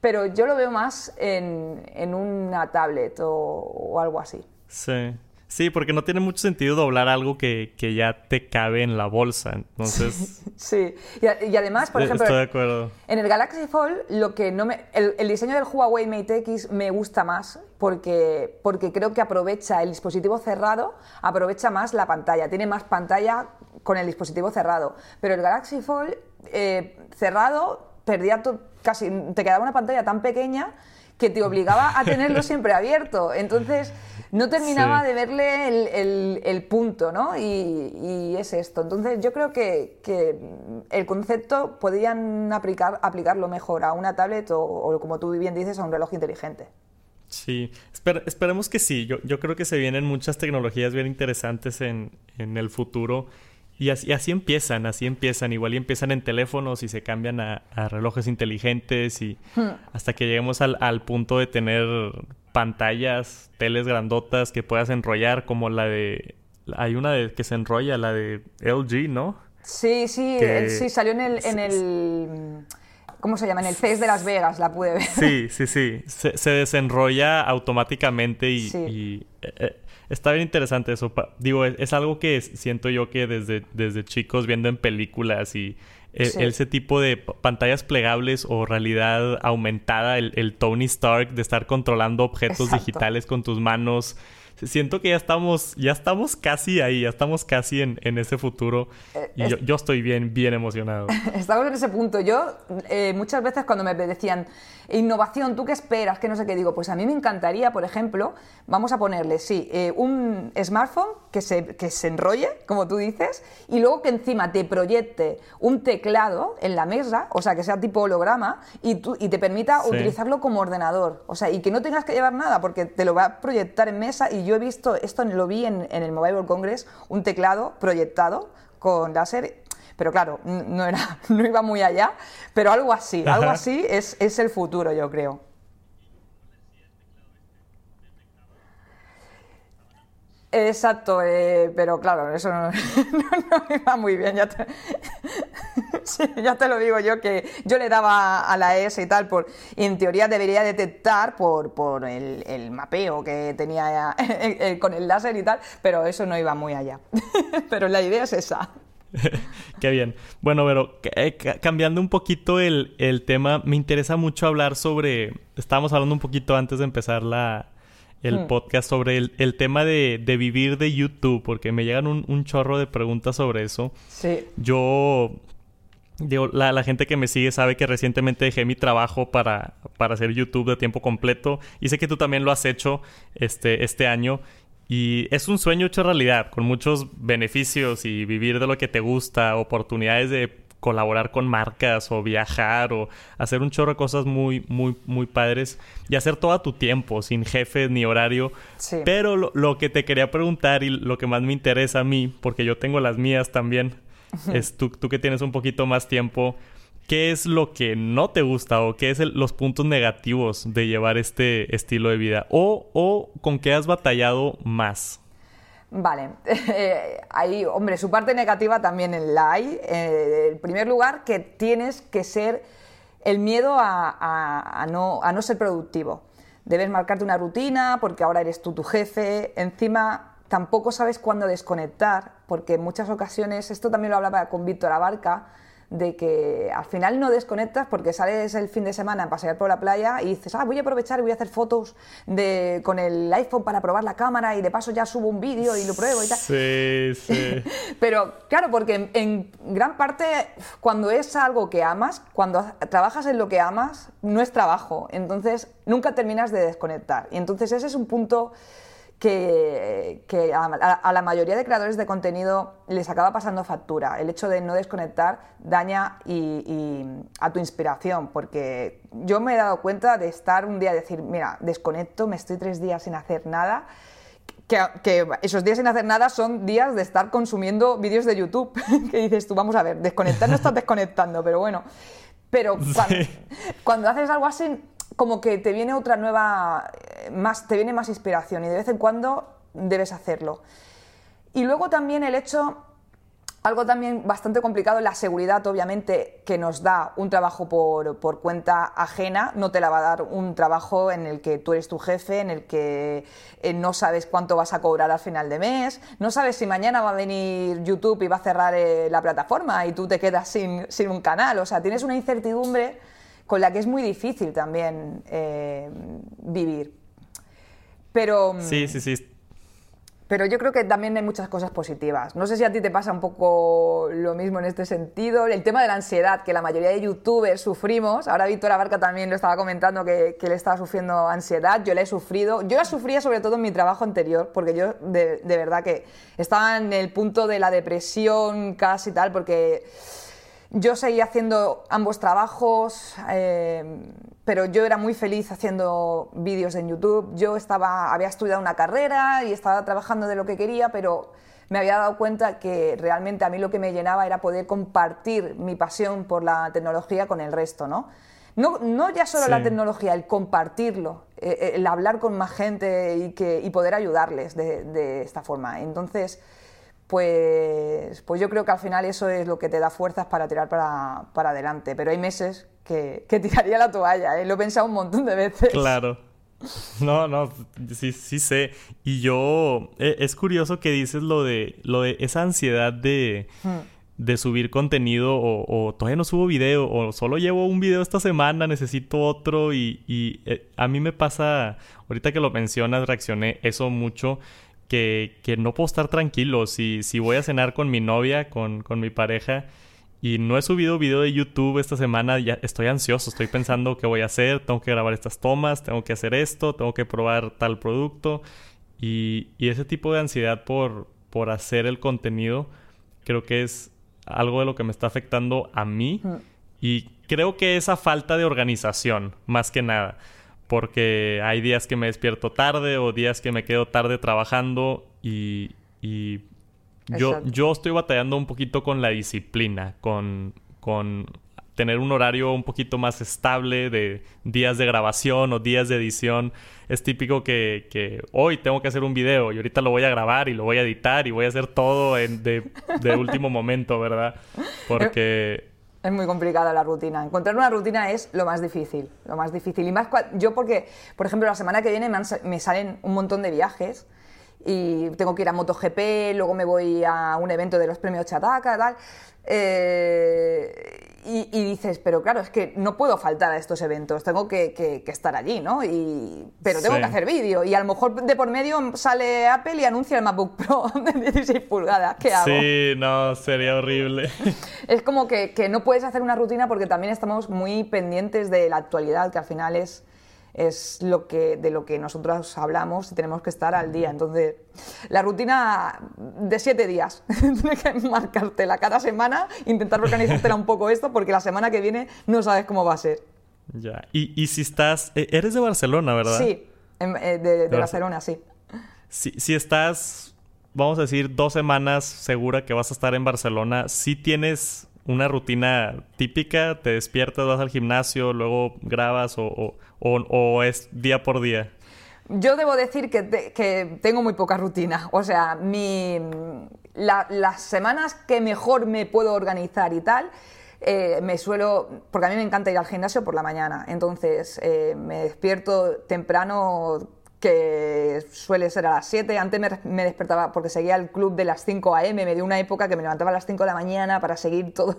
pero yo lo veo más en, una tablet o, o algo así. Sí. Sí, porque no tiene mucho sentido doblar algo que, que ya te cabe en la bolsa. Entonces. <laughs> Sí, Y, además, por ejemplo. Estoy de acuerdo. En el Galaxy Fold, lo que no me. El, diseño del Huawei Mate X me gusta más porque, porque creo que aprovecha el dispositivo cerrado, aprovecha más la pantalla. Tiene más pantalla con el dispositivo cerrado. Pero el Galaxy Fold eh, cerrado perdía casi. Te quedaba una pantalla tan pequeña que te obligaba a tenerlo <laughs> siempre abierto. Entonces no terminaba de verle el, punto, ¿no? Y, es esto. Entonces yo creo que, el concepto podrían aplicar, aplicarlo mejor a una tablet o, como tú bien dices, a un reloj inteligente. Sí, esperemos que sí. Yo, yo creo que se vienen muchas tecnologías bien interesantes en, en el futuro. Y así, así, empiezan, así empiezan. Igual y empiezan en teléfonos y se cambian a, relojes inteligentes y hmm. hasta que lleguemos al, al, punto de tener pantallas, teles grandotas que puedas enrollar, como la de. Hay una de que se enrolla, la de LG, ¿no? Sí, sí, sí, salió en el, en el. ¿Cómo se llama? En el CES de Las Vegas la pude ver. Sí, sí, sí. Se, desenrolla automáticamente y, eh, eh, está bien interesante eso. Digo, es, algo que siento yo que desde, desde chicos viendo en películas y e, ese tipo de pantallas plegables o realidad aumentada, el, Tony Stark de estar controlando objetos digitales con tus manos. Siento que ya estamos, ya estamos casi ahí, ya estamos casi en, ese futuro. Eh, y yo, estoy bien, bien emocionado. <laughs> Estamos en ese punto. Yo eh, muchas veces cuando me decían, Innovación, ¿tú qué esperas? Que no sé qué digo. Pues a mí me encantaría, por ejemplo, vamos a ponerle, sí, eh, un smartphone que se, que se enrolle, como tú dices, y luego que encima te proyecte un teclado en la mesa, o sea, que sea tipo holograma, y, y te permita utilizarlo como ordenador. O sea, y que no tengas que llevar nada, porque te lo va a proyectar en mesa, y yo he visto, esto lo vi en, en el Mobile World Congress, un teclado proyectado con láser pero claro, no, era, <laughs> no iba muy allá, pero algo así, algo así es, es el futuro, yo creo. Exacto, eh, pero claro, eso no, <laughs> iba muy bien. <laughs> Ya te, lo digo yo, que yo le daba a la S y tal, por, y en teoría debería detectar por, por el, el mapeo que tenía <laughs> con el láser y tal, pero eso no iba muy allá. pero la idea es esa. Qué bien. Bueno, pero eh, cambiando un poquito el, tema, me interesa mucho hablar sobre, estábamos hablando un poquito antes de empezar la, el hmm. podcast sobre el, tema de, vivir de YouTube, porque me llegan un, chorro de preguntas sobre eso. Sí. Yo, digo, la, gente que me sigue sabe que recientemente dejé mi trabajo para, para hacer YouTube de tiempo completo y sé que tú también lo has hecho este, este año. Y es un sueño hecho realidad, con muchos beneficios y vivir de lo que te gusta, oportunidades de colaborar con marcas o viajar o hacer un chorro de cosas muy, muy, muy padres y hacer todo a tu tiempo, sin jefe ni horario. Pero lo, que te quería preguntar y lo que más me interesa a mí, porque yo tengo las mías también, es tú, tú que tienes un poquito más tiempo, ¿qué es lo que no te gusta o qué es los puntos negativos de llevar este estilo de vida? O, o con qué has batallado más. Vale, <laughs> ahí, hombre, su parte negativa también la hay. Eh, en primer lugar, que tienes que ser el miedo a, no, a no ser productivo. Debes marcarte una rutina porque ahora eres tú tu jefe. Encima, tampoco sabes cuándo desconectar, porque en muchas ocasiones, esto también lo hablaba con Víctor Abarca, de que al final no desconectas porque sales el fin de semana a pasear por la playa y dices, ah, voy a aprovechar y voy a hacer fotos de, con el iPhone para probar la cámara y de paso ya subo un vídeo y lo pruebo y tal. Sí, sí. <laughs> Pero claro, porque en, gran parte cuando es algo que amas, cuando trabajas en lo que amas, no es trabajo. Entonces nunca terminas de desconectar. Y entonces ese es un punto que, a, la mayoría de creadores de contenido les acaba pasando factura. El hecho de no desconectar daña y, a tu inspiración, porque yo me he dado cuenta de estar un día y decir, mira, desconecto, me estoy tres días sin hacer nada. Que, esos días sin hacer nada son días de estar consumiendo vídeos de YouTube. <laughs> que dices tú, vamos a ver, desconectar no estás desconectando, pero bueno. Pero <laughs> cuando haces algo así, como que te viene otra nueva, eh, más, te viene más inspiración y de vez en cuando debes hacerlo. Y luego también el hecho, algo también bastante complicado, la seguridad obviamente que nos da un trabajo por, por, cuenta ajena, no te la va a dar un trabajo en el que tú eres tu jefe, en el que eh, no sabes cuánto vas a cobrar al final de mes, no sabes si mañana va a venir YouTube y va a cerrar eh, la plataforma y tú te quedas sin, sin un canal, o sea, tienes una incertidumbre con la que es muy difícil también eh, vivir. Pero. Sí, sí, sí. Pero yo creo que también hay muchas cosas positivas. No sé si a ti te pasa un poco lo mismo en este sentido. El tema de la ansiedad, que la mayoría de youtubers sufrimos. Ahora Víctor Abarca también lo estaba comentando que, que él estaba sufriendo ansiedad. Yo la he sufrido. Yo la sufría sobre todo en mi trabajo anterior, porque yo de, de verdad que estaba en el punto de la depresión casi tal, porque yo seguía haciendo ambos trabajos, eh, pero yo era muy feliz haciendo vídeos en YouTube. Yo estaba, había estudiado una carrera y estaba trabajando de lo que quería, pero me había dado cuenta que realmente a mí lo que me llenaba era poder compartir mi pasión por la tecnología con el resto, ¿no? No, no ya solo la tecnología, el compartirlo, eh, eh, el hablar con más gente y, que, y poder ayudarles de, de esta forma. Entonces, pues, pues yo creo que al final eso es lo que te da fuerzas para tirar para, para adelante. Pero hay meses que, que <laughs> tiraría la toalla, ¿eh? lo he pensado un montón de veces. Claro. No, no, sí, sí sé. Y yo, e, es curioso que dices lo de, lo de esa ansiedad de, hmm. de subir contenido o, todavía no subo video o solo llevo un video esta semana, necesito otro y, y eh, a mí me pasa, ahorita que lo mencionas, reaccioné eso mucho que, que no puedo estar tranquilo. Si, si voy a cenar con mi novia, con, con mi pareja, y no he subido video de YouTube esta semana, ya estoy ansioso, estoy pensando qué voy a hacer, tengo que grabar estas tomas, tengo que hacer esto, tengo que probar tal producto. Y, y ese tipo de ansiedad por, por hacer el contenido, creo que es algo de lo que me está afectando a mí. Y creo que esa falta de organización, más que nada porque hay días que me despierto tarde o días que me quedo tarde trabajando y, yo, yo estoy batallando un poquito con la disciplina, con, con tener un horario un poquito más estable de días de grabación o días de edición. Es típico que, que, hoy tengo que hacer un video y ahorita lo voy a grabar y lo voy a editar y voy a hacer todo en, de, de último momento, ¿verdad? <laughs> Porque es muy complicada la rutina. Encontrar una rutina es lo más difícil, lo más difícil. Y más yo porque, por ejemplo, la semana que viene me, salen un montón de viajes y tengo que ir a MotoGP, luego me voy a un evento de los premios Chataca, tal. Eh, y, dices, pero claro, es que no puedo faltar a estos eventos, tengo que, estar allí, ¿no? Y, pero tengo que hacer vídeo. Y a lo mejor de por medio sale Apple y anuncia el MacBook Pro <laughs> de 16 pulgadas. ¿Qué hago? Sí, no, sería horrible. <laughs> es como que, que no puedes hacer una rutina porque también estamos muy pendientes de la actualidad, que al final es es lo que, de lo que nosotros hablamos y tenemos que estar al día. Entonces, la rutina de siete días, <laughs> tienes que marcártela cada semana, intentar organizártela un poco esto, porque la semana que viene no sabes cómo va a ser. Ya, y, si estás, e, eres de Barcelona, ¿verdad? Sí, eh, de, Barcelona, sí. Si, si estás, vamos a decir, dos semanas segura que vas a estar en Barcelona, si tienes una rutina típica? ¿Te despiertas, vas al gimnasio, luego grabas o, o, es día por día? Yo debo decir que, que tengo muy poca rutina. O sea, mi, las semanas que mejor me puedo organizar y tal, eh, me suelo, porque a mí me encanta ir al gimnasio por la mañana, entonces eh, me despierto temprano que suele ser a las 7. Antes me, despertaba porque seguía el club de las 5 a.m. Me dio una época que me levantaba a las 5 de la mañana para seguir todo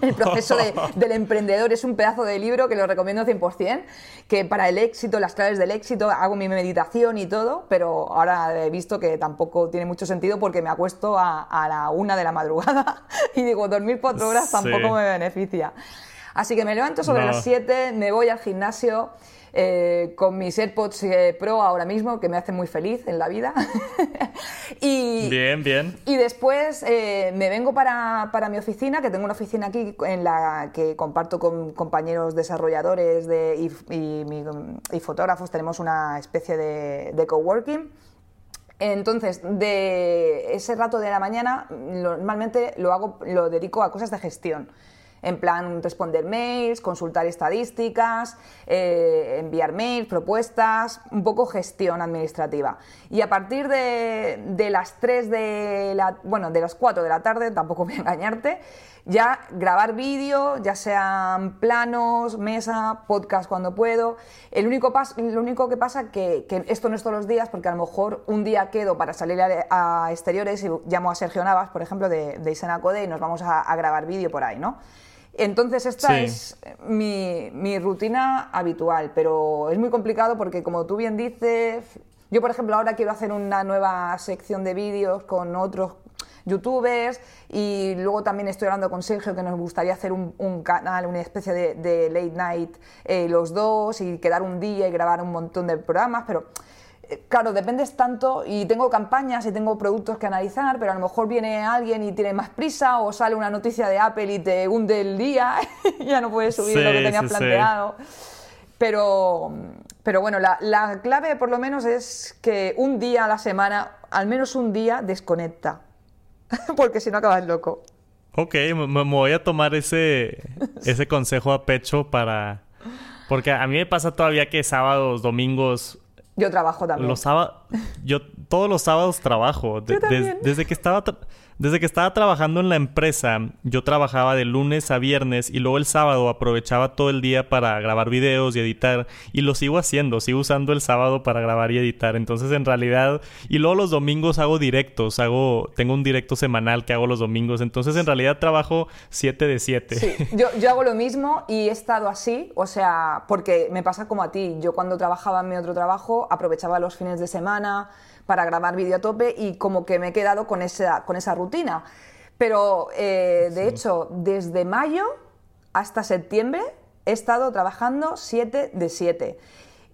el proceso del emprendedor. Es un pedazo de libro que lo recomiendo 100%, que para el éxito, las claves del éxito, hago mi meditación y todo, pero ahora he visto que tampoco tiene mucho sentido porque me acuesto a, la 1 de la madrugada <laughs> y digo, dormir 4 horas tampoco me beneficia. Así que me levanto sobre las 7, me voy al gimnasio. Eh, con mis AirPods eh, Pro ahora mismo, que me hacen muy feliz en la vida. <laughs> y, bien, bien. Y después eh, me vengo para, para, mi oficina, que tengo una oficina aquí en la que comparto con compañeros desarrolladores de, y, y, fotógrafos, tenemos una especie de, de coworking. Entonces, de ese rato de la mañana, normalmente lo hago, lo dedico a cosas de gestión en plan responder mails, consultar estadísticas, eh, enviar mails, propuestas, un poco gestión administrativa. Y a partir de, las 3 de la, bueno, de las 4 de la tarde, tampoco voy a engañarte, ya grabar vídeo, ya sean planos, mesa, podcast cuando puedo. El único lo único que pasa que, que esto no es todos los días, porque a lo mejor un día quedo para salir a, exteriores y llamo a Sergio Navas, por ejemplo, de, de Isena Code y nos vamos a, a grabar vídeo por ahí, ¿no? Entonces esta es mi, rutina habitual, pero es muy complicado porque como tú bien dices, yo por ejemplo ahora quiero hacer una nueva sección de vídeos con otros youtubers y luego también estoy hablando con Sergio que nos gustaría hacer un, canal, una especie de, late night eh, los dos y quedar un día y grabar un montón de programas, pero claro, dependes tanto y tengo campañas y tengo productos que analizar, pero a lo mejor viene alguien y tiene más prisa o sale una noticia de Apple y te hunde el día y <laughs> ya no puedes subir lo que tenías planteado. Pero, pero bueno, la, la, clave por lo menos es que un día a la semana, al menos un día, desconecta. <laughs> Porque si no acabas loco. Ok, me, voy a tomar ese, <laughs> ese consejo a pecho para... Porque a mí me pasa todavía que sábados, domingos yo trabajo también. Los sábados, yo todos los sábados trabajo. desde que estaba desde que estaba trabajando en la empresa, yo trabajaba de lunes a viernes y luego el sábado aprovechaba todo el día para grabar videos y editar y lo sigo haciendo, sigo usando el sábado para grabar y editar. Entonces, en realidad, y luego los domingos hago directos, hago tengo un directo semanal que hago los domingos, entonces en realidad trabajo 7 de 7. Sí, yo, yo hago lo mismo y he estado así, o sea, porque me pasa como a ti, yo cuando trabajaba en mi otro trabajo aprovechaba los fines de semana, para grabar vídeo a tope y como que me he quedado con esa, con esa rutina. Pero eh, de hecho, desde mayo hasta septiembre he estado trabajando 7 de 7.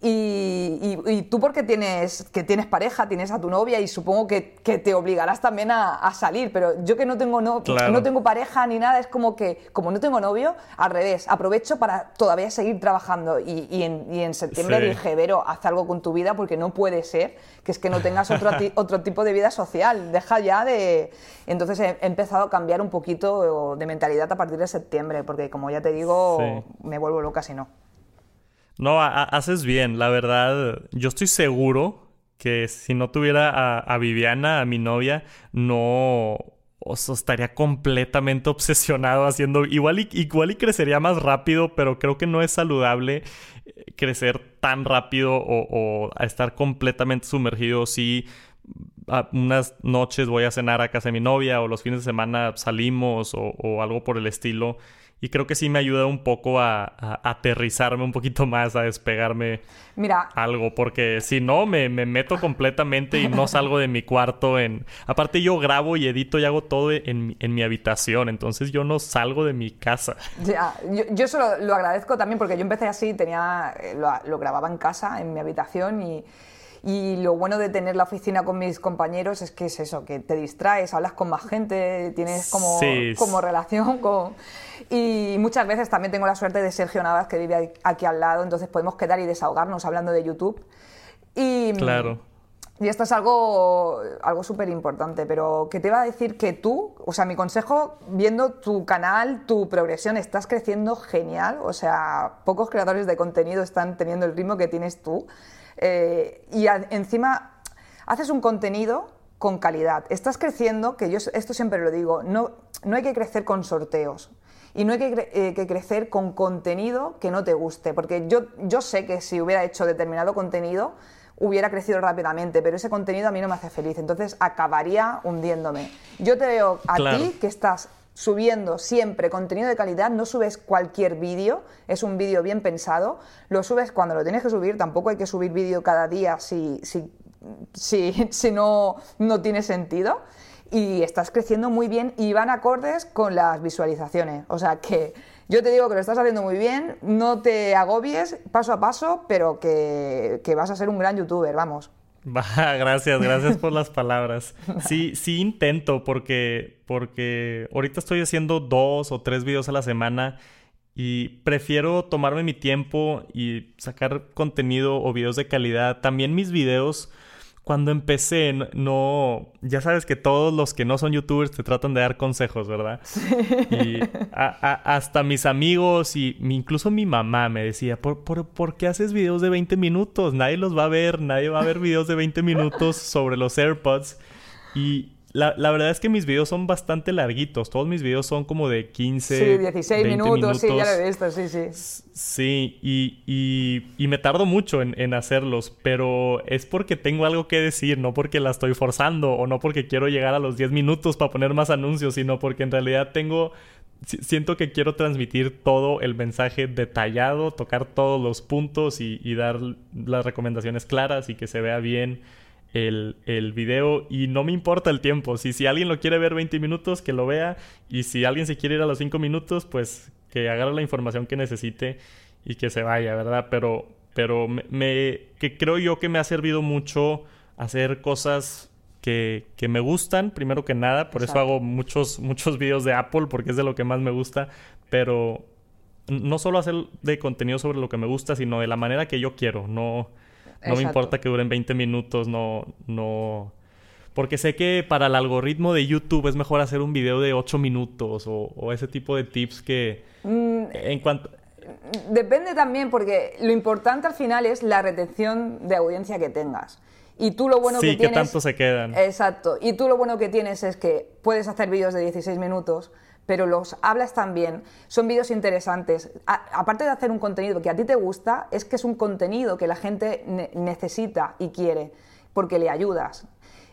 Y, tú porque tienes, que tienes pareja, tienes a tu novia y supongo que, te obligarás también a, salir, pero yo que no tengo, no, no tengo pareja ni nada, es como que como no tengo novio, al revés, aprovecho para todavía seguir trabajando y, en, septiembre dije, Vero, haz algo con tu vida porque no puede ser que es que no tengas otro, <laughs> otro tipo de vida social, deja ya de... Entonces he, empezado a cambiar un poquito de mentalidad a partir de septiembre, porque como ya te digo, me vuelvo loca si no. No, haces bien, la verdad. Yo estoy seguro que si no tuviera a, Viviana, a mi novia, no o estaría completamente <laughs> obsesionado haciendo igual y, igual y crecería más rápido, pero creo que no es saludable eh, crecer tan rápido o, o estar completamente sumergido. Sí, unas noches voy a cenar a casa de mi novia o los fines de semana salimos o algo por el estilo. Y creo que sí me ayuda un poco a, aterrizarme un poquito <laughs> más, a despegarme Mira. algo, porque si no, me, meto completamente y no <laughs> salgo de mi cuarto. En... Aparte yo grabo y edito y hago todo en, mi habitación, entonces yo no salgo de mi casa. Ya, yo, eso lo, agradezco también porque yo empecé así, tenía, eh, lo, grababa en casa, en mi habitación y... Y lo bueno de tener la oficina con mis compañeros es que es eso, que te distraes, hablas con más gente, tienes como, como relación con... Y muchas veces también tengo la suerte de Sergio Navas, que vive aquí al lado, entonces podemos quedar y desahogarnos hablando de YouTube. Y, claro. Y esto es algo, algo súper importante, pero que te iba a decir que tú, o sea, mi consejo, viendo tu canal, tu progresión, estás creciendo genial, o sea, pocos creadores de contenido están teniendo el ritmo que tienes tú. Eh, y encima haces un contenido con calidad. Estás creciendo, que yo esto siempre lo digo, no, no hay que crecer con sorteos. Y no hay eh, que, crecer con contenido que no te guste, porque yo, yo sé que si hubiera hecho determinado contenido, hubiera crecido rápidamente, pero ese contenido a mí no me hace feliz, entonces acabaría hundiéndome. Yo te veo a ti que estás subiendo siempre contenido de calidad, no subes cualquier vídeo, es un vídeo bien pensado, lo subes cuando lo tienes que subir, tampoco hay que subir vídeo cada día si, si, <laughs> si, no, no tiene sentido y estás creciendo muy bien y van acordes con las visualizaciones. O sea que yo te digo que lo estás haciendo muy bien, no te agobies paso a paso, pero que, vas a ser un gran youtuber, vamos. <laughs> gracias, gracias por las palabras. Sí, sí intento porque, porque ahorita estoy haciendo dos o tres videos a la semana y prefiero tomarme mi tiempo y sacar contenido o videos de calidad. También mis videos cuando empecé, no, ya sabes que todos los que no son youtubers te tratan de dar consejos, ¿verdad? Sí. Y hasta mis amigos y incluso mi mamá me decía, ¿Por, por, qué haces videos de 20 minutos? Nadie los va a ver, nadie va a ver videos de 20 minutos sobre los AirPods. Y la, verdad es que mis videos son bastante larguitos. Todos mis videos son como de 15, sí, 16 minutos, Sí, ya lo he visto, sí, sí. Sí, y, y, me tardo mucho en, en, hacerlos, pero es porque tengo algo que decir, no porque la estoy forzando o no porque quiero llegar a los 10 minutos para poner más anuncios, sino porque en realidad tengo... Siento que quiero transmitir todo el mensaje detallado, tocar todos los puntos y, y dar las recomendaciones claras y que se vea bien el, el, video y no me importa el tiempo. Si, si alguien lo quiere ver 20 minutos, que lo vea. Y si alguien se quiere ir a los 5 minutos, pues que agarre la información que necesite y que se vaya, ¿verdad? Pero, pero me, que creo yo que me ha servido mucho hacer cosas que, que me gustan, primero que nada. Por eso hago muchos, muchos videos de Apple, porque es de lo que más me gusta. Pero no solo hacer de contenido sobre lo que me gusta, sino de la manera que yo quiero. No no me importa que duren 20 minutos, no, no... Porque sé que para el algoritmo de YouTube es mejor hacer un video de 8 minutos o, ese tipo de tips que... Mm, en cuanto... Depende también, porque lo importante al final es la retención de audiencia que tengas. Y tú lo bueno que tienes... que tanto se quedan. Exacto. Y tú lo bueno que tienes es que puedes hacer vídeos de 16 minutos, pero los hablas también, son vídeos interesantes. aparte de hacer un contenido que a ti te gusta, es que es un contenido que la gente necesita y quiere, porque le ayudas.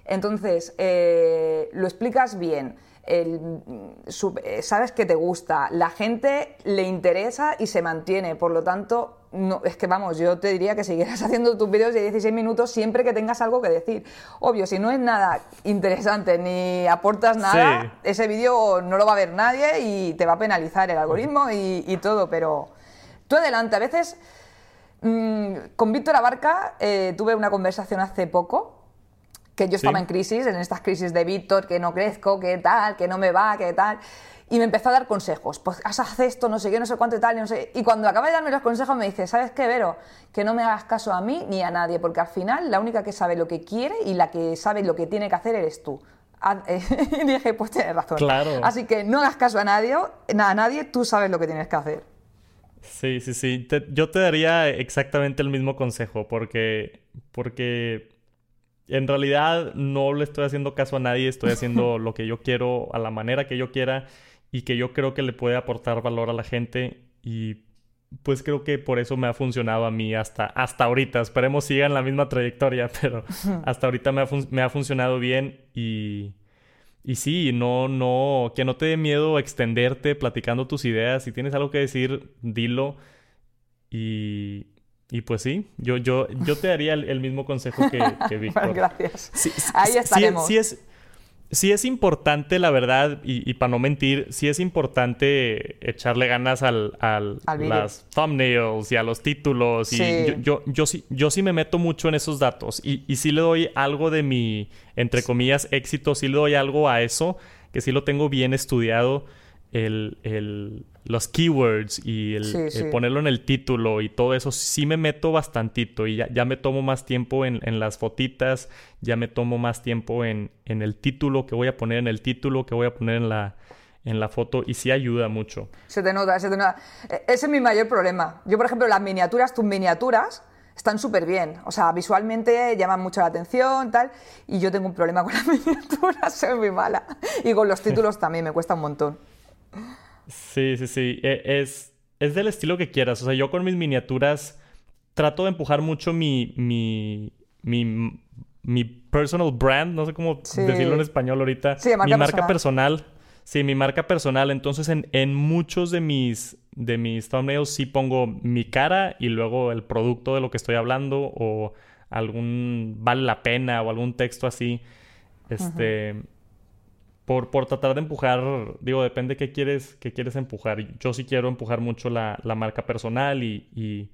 Entonces, eh, lo explicas bien, eh, sabes que te gusta, la gente le interesa y se mantiene, por lo tanto, no, es que vamos, yo te diría que siguieras <laughs> haciendo tus vídeos de 16 minutos siempre que tengas algo que decir. Obvio, si no es nada interesante ni aportas nada, ese vídeo no lo va a ver nadie y te va a penalizar el algoritmo y, todo, pero tú adelante. A veces, mm, con Víctor Abarca eh, tuve una conversación hace poco que yo estaba en crisis, en estas crisis de Víctor, que no crezco, que tal, que no me va, que tal. Y me empezó a dar consejos. Pues haz esto, no sé qué, no sé cuánto y tal, y no sé. Y cuando acaba de darme los consejos me dice, ¿sabes qué, Vero? Que no me hagas caso a mí ni a nadie, porque al final la única que sabe lo que quiere y la que sabe lo que tiene que hacer eres tú. <laughs> y dije, pues tienes razón. Claro. Así que no hagas caso a nadie, a nadie, tú sabes lo que tienes que hacer. Sí, sí, sí. yo te daría exactamente el mismo consejo, porque, porque en realidad no le estoy haciendo caso a nadie, estoy <laughs> haciendo lo que yo quiero a la manera que yo quiera y que yo creo que le puede aportar valor a la gente y pues creo que por eso me ha funcionado a mí hasta, hasta ahorita. Esperemos sigan la misma trayectoria, <laughs> pero hasta ahorita me ha, me ha funcionado bien y, y sí, no, no, que no te dé miedo extenderte platicando tus ideas. Si tienes algo que decir, dilo. Y, y pues sí, yo, yo, yo te daría el, mismo consejo que, que <laughs> Víctor. Gracias. Ahí estaremos. Sí, es, sí es importante, la verdad, y, para no mentir, sí es importante echarle ganas al, al, las thumbnails y a los títulos. Y yo, yo, sí, yo sí me meto mucho en esos datos. Y, y sí le doy algo de mi, entre comillas, éxito, sí le doy algo a eso, que sí lo tengo bien estudiado. El, el, los keywords y el, ponerlo en el título y todo eso, sí me meto bastantito y ya, me tomo más tiempo en, las fotitas, ya me tomo más tiempo en, el título que voy a poner en el título, que voy a poner en la, en la foto y sí ayuda mucho. Se te nota, se te nota. E, ese es mi mayor problema. Yo, por ejemplo, las miniaturas, tus miniaturas están súper bien. O sea, visualmente llaman mucho la atención, tal. Y yo tengo un problema con las <laughs> miniaturas, soy muy mala. Y con los títulos también me cuesta un montón. Sí, sí, sí. E, es, es del estilo que quieras. O sea, yo con mis miniaturas trato de empujar mucho mi, mi, mi, mi personal brand, no sé cómo decirlo en español ahorita. Sí, marca mi marca personal. Sí, mi marca personal. Entonces, en, en, muchos de mis, de mis thumbnails sí pongo mi cara y luego el producto de lo que estoy hablando o algún vale la pena o algún texto así. Este por, por tratar de empujar, digo, depende qué quieres, qué quieres empujar. Yo sí quiero empujar mucho la, la marca personal y, y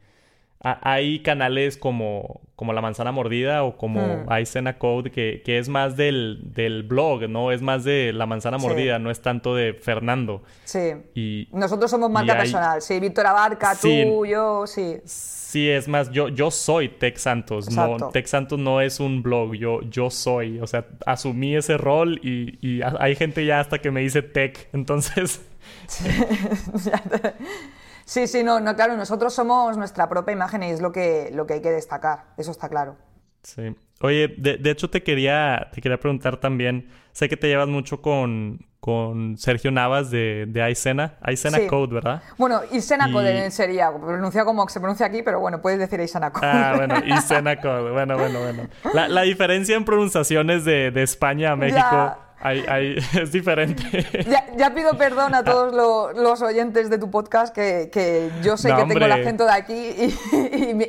hay canales como, como La Manzana Mordida o como hmm. Code que, que, es más del, del, blog, ¿no? Es más de La Manzana Mordida, no es tanto de Fernando. Sí. Y, Nosotros somos marca personal, sí. Víctor Abarca, tú, yo, sí. Sí, es más, yo, yo soy Tech Santos. No, Tech Santos no es un blog, yo, yo soy. O sea, asumí ese rol y, y hay gente ya hasta que me dice Tech. <laughs> Entonces. Sí, <laughs> sí, no, no, claro, nosotros somos nuestra propia imagen y es lo que, lo que hay que destacar, eso está claro. Sí. Oye, de, hecho te quería, te quería preguntar también, sé que te llevas mucho con, con Sergio Navas de, de Aysena, Aysena Code, ¿verdad? Bueno, Aysena Code sería, pronunciado como se pronuncia aquí, pero bueno, puedes decir Aysena Code. Ah, bueno, <laughs> Aysena Code, bueno, bueno, bueno. La, la diferencia en pronunciaciones de, de España a México... <laughs> es diferente. Ya, pido perdón a todos los oyentes de tu podcast, que, yo sé que tengo el acento de aquí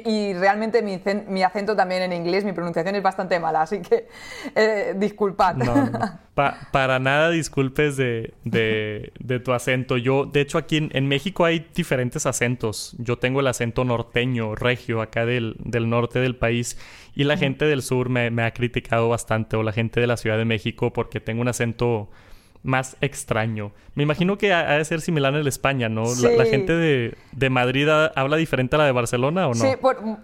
y, <laughs> realmente mi, acento también en inglés, mi pronunciación es bastante mala, así que eh, disculpad. <laughs> para nada disculpes de, tu acento. Yo, de hecho, aquí en, México hay diferentes acentos. Yo tengo el acento norteño, regio, acá del, del norte del país. Y la gente del sur me, ha criticado bastante, o la gente de la Ciudad de México, porque tengo un acento más extraño. Me imagino que ha, de ser similar en el España, ¿no? La, gente de, Madrid habla diferente a la de Barcelona o no? Sí,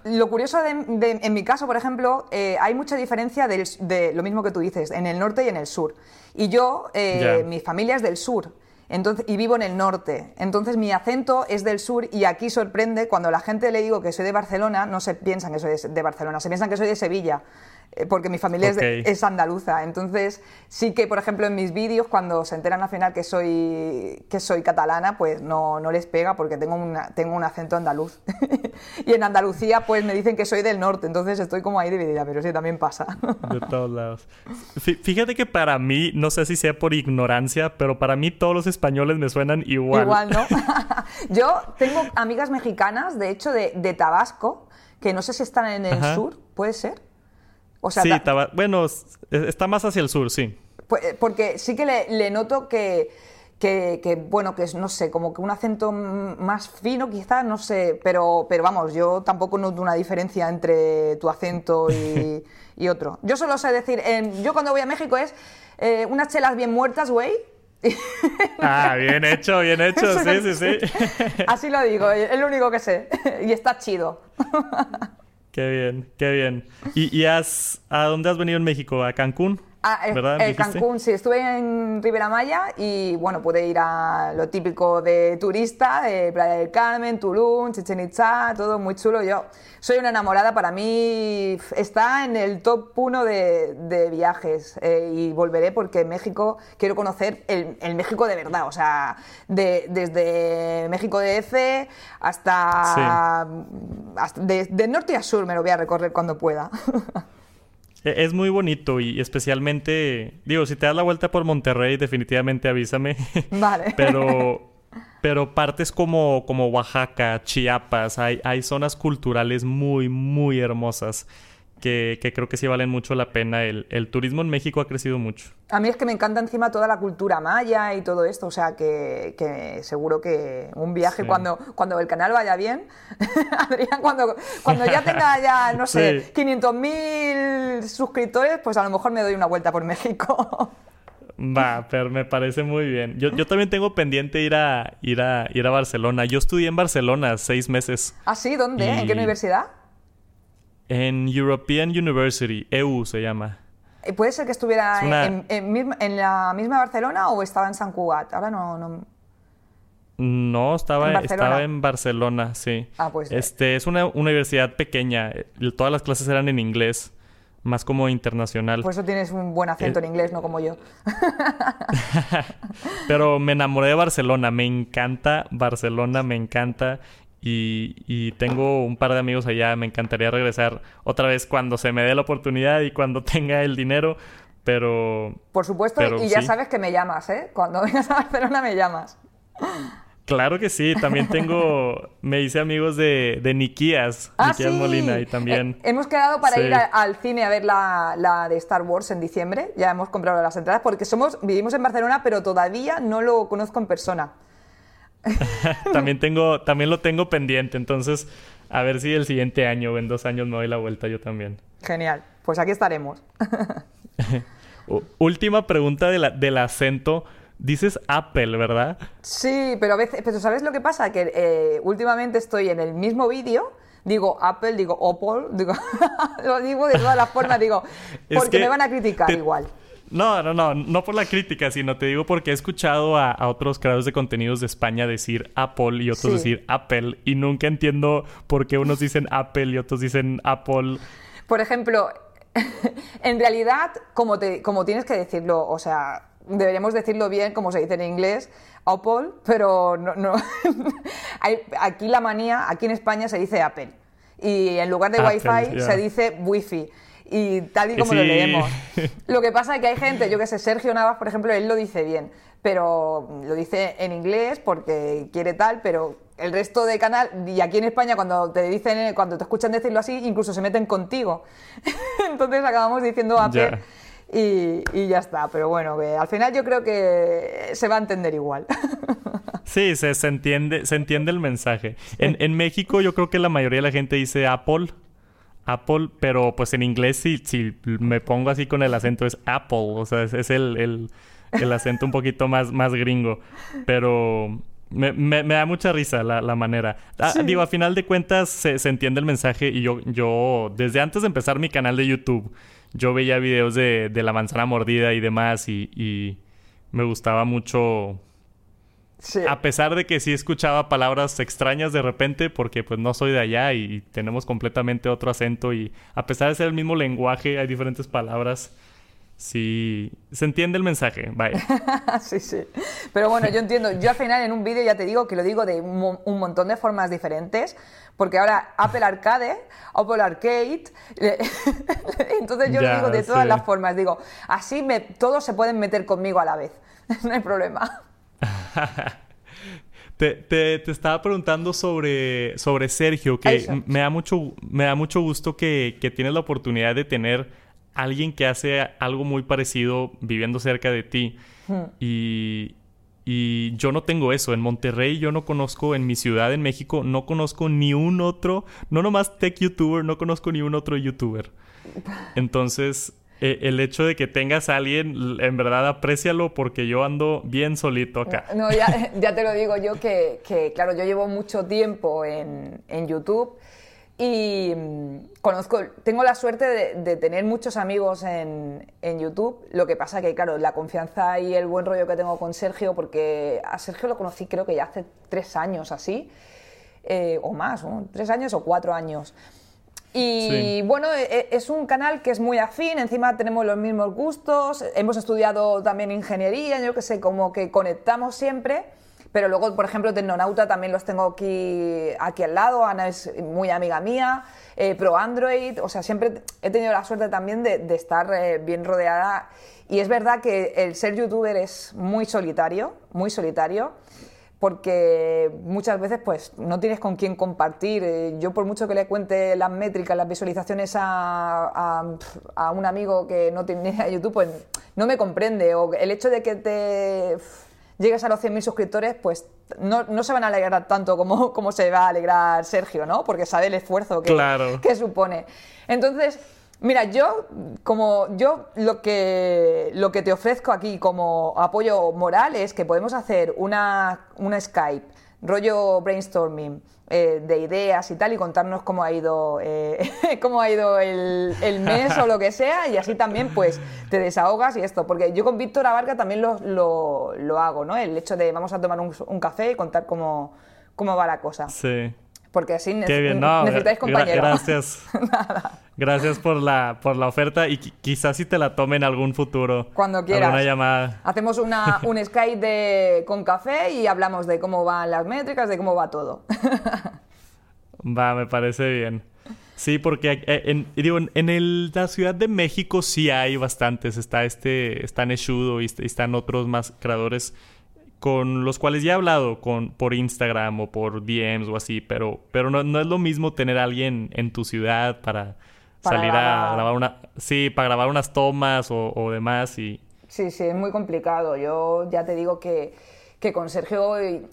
lo curioso de, en mi caso, por ejemplo, eh, hay mucha diferencia de lo mismo que tú dices, en el norte y en el sur. Y yo, eh, mi familia es del sur. Entonces, y vivo en el norte. Entonces mi acento es del sur y aquí sorprende cuando la gente le digo que soy de Barcelona, no se piensan que soy de Barcelona, se piensan que soy de Sevilla. Eh, porque mi familia es, andaluza. Entonces, sí que, por ejemplo, en mis vídeos, cuando se enteran al final que soy, que soy catalana, pues no, no les pega porque tengo, una, tengo un acento andaluz. <laughs> y en Andalucía, pues me dicen que soy del norte, entonces estoy como ahí dividida, pero sí, también pasa. <laughs> de todos lados. Fíjate que para mí, no sé si sea por ignorancia, pero para mí todos los españoles me suenan igual. Igual, ¿no? <laughs> Yo tengo amigas mexicanas, de hecho, de, de Tabasco, que no sé si están en el sur, ¿puede ser? Sí, bueno, está más hacia el sur, sí. Eh, porque sí que le, noto que, que, bueno, que es, no sé, como que un acento más fino quizás, no sé, pero, pero vamos, yo tampoco noto una diferencia entre tu acento y, <laughs> otro. Yo solo sé decir, yo cuando voy a México es eh, unas chelas bien muertas, güey. <laughs> Ah, bien hecho, bien <laughs> hecho, sí, sí, sí. Así lo digo, es lo único que sé. Y está chido. Qué bien, qué bien. ¿Y, has, a dónde has venido en México? ¿A Cancún? Ah, eh, eh. Cancún, sí, estuve en Ribera Maya y bueno, pude ir a lo típico de turista, de Playa del Carmen, Tulum, Chichen Itza, todo muy chulo. Yo soy una enamorada, para mí está en el top 1 de, de viajes eh, y volveré porque México, quiero conocer el, el México de verdad, o sea, de- desde México DF hasta, hasta de, de norte a sur me lo voy a recorrer cuando pueda. <laughs> E- Es muy bonito y especialmente, digo, si te das la vuelta por Monterrey, definitivamente avísame. <laughs> vale. Pero, pero partes como, como Oaxaca, Chiapas, hay, hay zonas culturales muy, muy hermosas que, que creo que sí valen mucho la pena. El, el turismo en México ha crecido mucho. A mí es que me encanta encima toda la cultura maya y todo esto, o sea que, que seguro que un viaje Sí. cuando, cuando el canal vaya bien, <laughs> Adrián, cuando, cuando ya tenga ya, no sé, Sí. 500.000 suscriptores, pues a lo mejor me doy una vuelta por México. <laughs> Va, pero me parece muy bien. Yo, yo también tengo pendiente ir a, ir, a, ir a Barcelona. Yo estudié en Barcelona seis meses. ¿Ah, sí? ¿Dónde? ¿En qué universidad? En European University, EU se llama. Eh, ¿Puede ser que estuviera Es una- en, en en la misma Barcelona o estaba en San Cugat? Ahora no... no... No, estaba, ¿En Barcelona? estaba en Barcelona, sí. Ah, pues... Este, es una universidad pequeña. eh, Todas las clases eran en inglés, más como internacional. Por eso tienes un buen acento Eh, en inglés, no como yo. <laughs> Pero me enamoré de Barcelona. Me encanta Barcelona, me encanta. Y, y tengo un par de amigos allá. Me encantaría regresar otra vez cuando se me dé la oportunidad y cuando <laughs> tenga el dinero. Pero Por supuesto, Pero y ya sí. sabes que me llamas, ¿eh? Cuando <laughs> vengas a Barcelona me llamas. claro que sí. También <laughs> tengo... me hice amigos de, de Niquías. Ah, Niquías sí. Molina. Y también... Eh, hemos quedado para Sí. ir a- al cine a ver la, la de Star Wars en diciembre. Ya hemos comprado las entradas porque somos vivimos en Barcelona, pero todavía no lo conozco en persona. <laughs> también tengo... También lo tengo pendiente. Entonces, a ver si el siguiente año o en dos años me doy la vuelta yo también. Genial. Pues aquí estaremos. <laughs> Última pregunta de la- del acento. Dices Apple, ¿verdad? Sí, pero a veces, pero ¿sabes lo que pasa? Que eh, últimamente estoy en el mismo vídeo, digo Apple, digo Opel, digo, <laughs> lo digo de todas las formas, digo, Es porque que me van a criticar te- igual. No, no, no, no por la crítica, sino te digo porque he escuchado a, a otros creadores de contenidos de España decir Apple y otros Sí. decir Apple y nunca entiendo por qué unos dicen Apple y otros dicen Apple. Por ejemplo, <laughs> en realidad, como, te, como tienes que decirlo, o sea, deberíamos decirlo bien, como se dice en inglés, Apple, pero no, no. <laughs> Hay- aquí la manía, aquí en España se dice Apple. Y en lugar de Apple, Wi-Fi se dice Wi-Fi. Y tal y como lo leemos. <laughs> Lo que pasa es que hay gente, yo que sé, Sergio Navas, por ejemplo, él lo dice bien, pero lo dice en inglés porque quiere tal, pero el resto de canal, y aquí en España cuando te dicen, cuando te escuchan decirlo así, incluso se meten contigo. <laughs> Entonces acabamos diciendo Apple Ya. y, y ya está. Pero bueno, que al final yo creo que se va a entender igual. <laughs> Sí, se, se entiende, se entiende el mensaje. En, en México yo creo que la mayoría de la gente dice Apple. Apple, pero pues en inglés si, si me pongo así con el acento es Apple, o sea, es, es el, el- el acento un poquito más, más gringo, pero me, me- me da mucha risa la, la manera. Ah, Sí. Digo, a final de cuentas se, se entiende el mensaje y yo, yo, desde antes de empezar mi canal de YouTube, yo veía videos de, de la manzana mordida y demás y, y me gustaba mucho Sí. a pesar de que sí escuchaba palabras extrañas de repente, porque pues no soy de allá y tenemos completamente otro acento y a pesar de ser el mismo lenguaje, hay diferentes palabras. Sí, se entiende el mensaje, vaya. <laughs> sí, sí. Pero bueno, yo entiendo. Yo al final en un vídeo ya te digo que lo digo de un, mo- un montón de formas diferentes, porque ahora Apple Arcade, Apple Arcade, <laughs> entonces yo lo digo de todas sí. las formas. Digo, así me, todos se pueden meter conmigo a la vez. <laughs> no hay problema. <laughs> Te, te- te estaba preguntando sobre, sobre Sergio, que Eso. me da mucho, me da mucho gusto que, que tienes la oportunidad de tener alguien que hace algo muy parecido viviendo cerca de ti. Hmm. Y, y yo no tengo eso. En Monterrey yo no conozco, en mi ciudad, en México, no conozco ni un otro, no nomás tech youtuber, no conozco ni un otro youtuber. <laughs> Entonces, eh, el hecho de que tengas a alguien, en verdad, aprécialo porque yo ando bien solito acá. No, ya, <laughs> ya te lo digo yo que, que, claro, yo llevo mucho tiempo en, en YouTube Y mm, conozco, tengo la suerte de, tener muchos amigos en, en, YouTube. Lo que pasa que, claro, la confianza y el buen rollo que tengo con Sergio, porque a Sergio lo conocí creo que ya hace tres años así, eh, o más, tres años o cuatro años. Y bueno, e, e, es un canal que es muy afín, encima tenemos los mismos gustos, hemos estudiado también ingeniería, yo que sé, como que conectamos siempre. Pero luego, por ejemplo, Tecnonauta también los tengo aquí, aquí al lado. Ana es muy amiga mía. Eh, Pro Android. O sea, siempre he tenido la suerte también de, estar eh, bien rodeada. Y es verdad que el ser youtuber es muy solitario, muy solitario porque muchas veces pues no tienes con quién compartir. Eh, yo por mucho que le cuente las métricas, las visualizaciones a, a, un amigo que no tiene <laughs> YouTube, pues no me comprende. O el hecho de que te llegues a los 100.000 suscriptores, pues no, no, se van a alegrar tanto como, <laughs> como se va a alegrar Sergio, ¿no? Porque sabe el esfuerzo que, que supone. Entonces, mira, yo, como yo lo que, lo que te ofrezco aquí como apoyo moral es que podemos hacer una, una Skype, rollo brainstorming eh, de ideas y tal y contarnos cómo ha ido, eh, <laughs> cómo ha ido el, el, mes o lo que sea y así también pues te desahogas y esto, porque yo con Víctor Abarca también lo, lo, lo, hago, ¿no? El hecho de vamos a tomar un, un café y contar cómo, cómo va la cosa. Sí porque así necesitáis compañeros. Gracias. <laughs> Gracias por la, por la oferta y quizás si te la tome en algún futuro. Cuando quieras. Una llamada. Hacemos una, <laughs> un Skype de, con café y hablamos de cómo van las métricas, de cómo va todo. <laughs> va, me parece bien. Sí, porque eh, en, digo, en el, la Ciudad de México sí hay bastantes. Está este, está Neshudo y están otros más creadores con los cuales ya he hablado con, por Instagram o por DMs o así, pero, pero no, no es lo mismo tener a alguien en tu ciudad para, salir a grabar una... Sí, para grabar unas tomas o, o, demás y... Sí, sí, es muy complicado. Yo ya te digo que, que con Sergio y,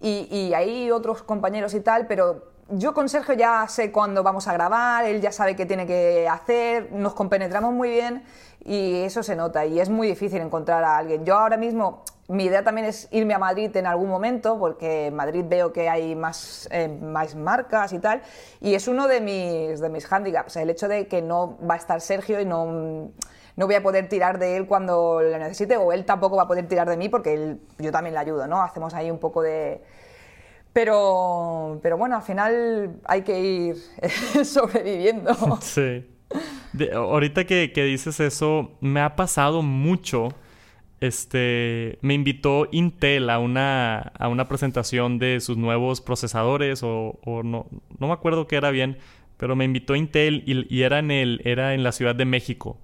y, y hay otros compañeros y tal, pero yo con Sergio ya sé cuándo vamos a grabar, él ya sabe qué tiene que hacer, nos compenetramos muy bien y eso se nota y es muy difícil encontrar a alguien. Yo ahora mismo mi idea también es irme a Madrid en algún momento, porque en Madrid veo que hay más, eh, más marcas y tal, y es uno de mis, de mis handicaps, el hecho de que no va a estar Sergio y no, no voy a poder tirar de él cuando lo necesite, o él tampoco va a poder tirar de mí, porque él, yo también le ayudo, ¿no? Hacemos ahí un poco de... Pero, pero bueno, al final hay que ir <laughs> sobreviviendo. Sí. ahorita que, que dices eso, me ha pasado mucho este, me invitó Intel a una, a una presentación de sus nuevos procesadores o, no, no me acuerdo qué era bien, pero me invitó Intel y, era, en el, era en la Ciudad de México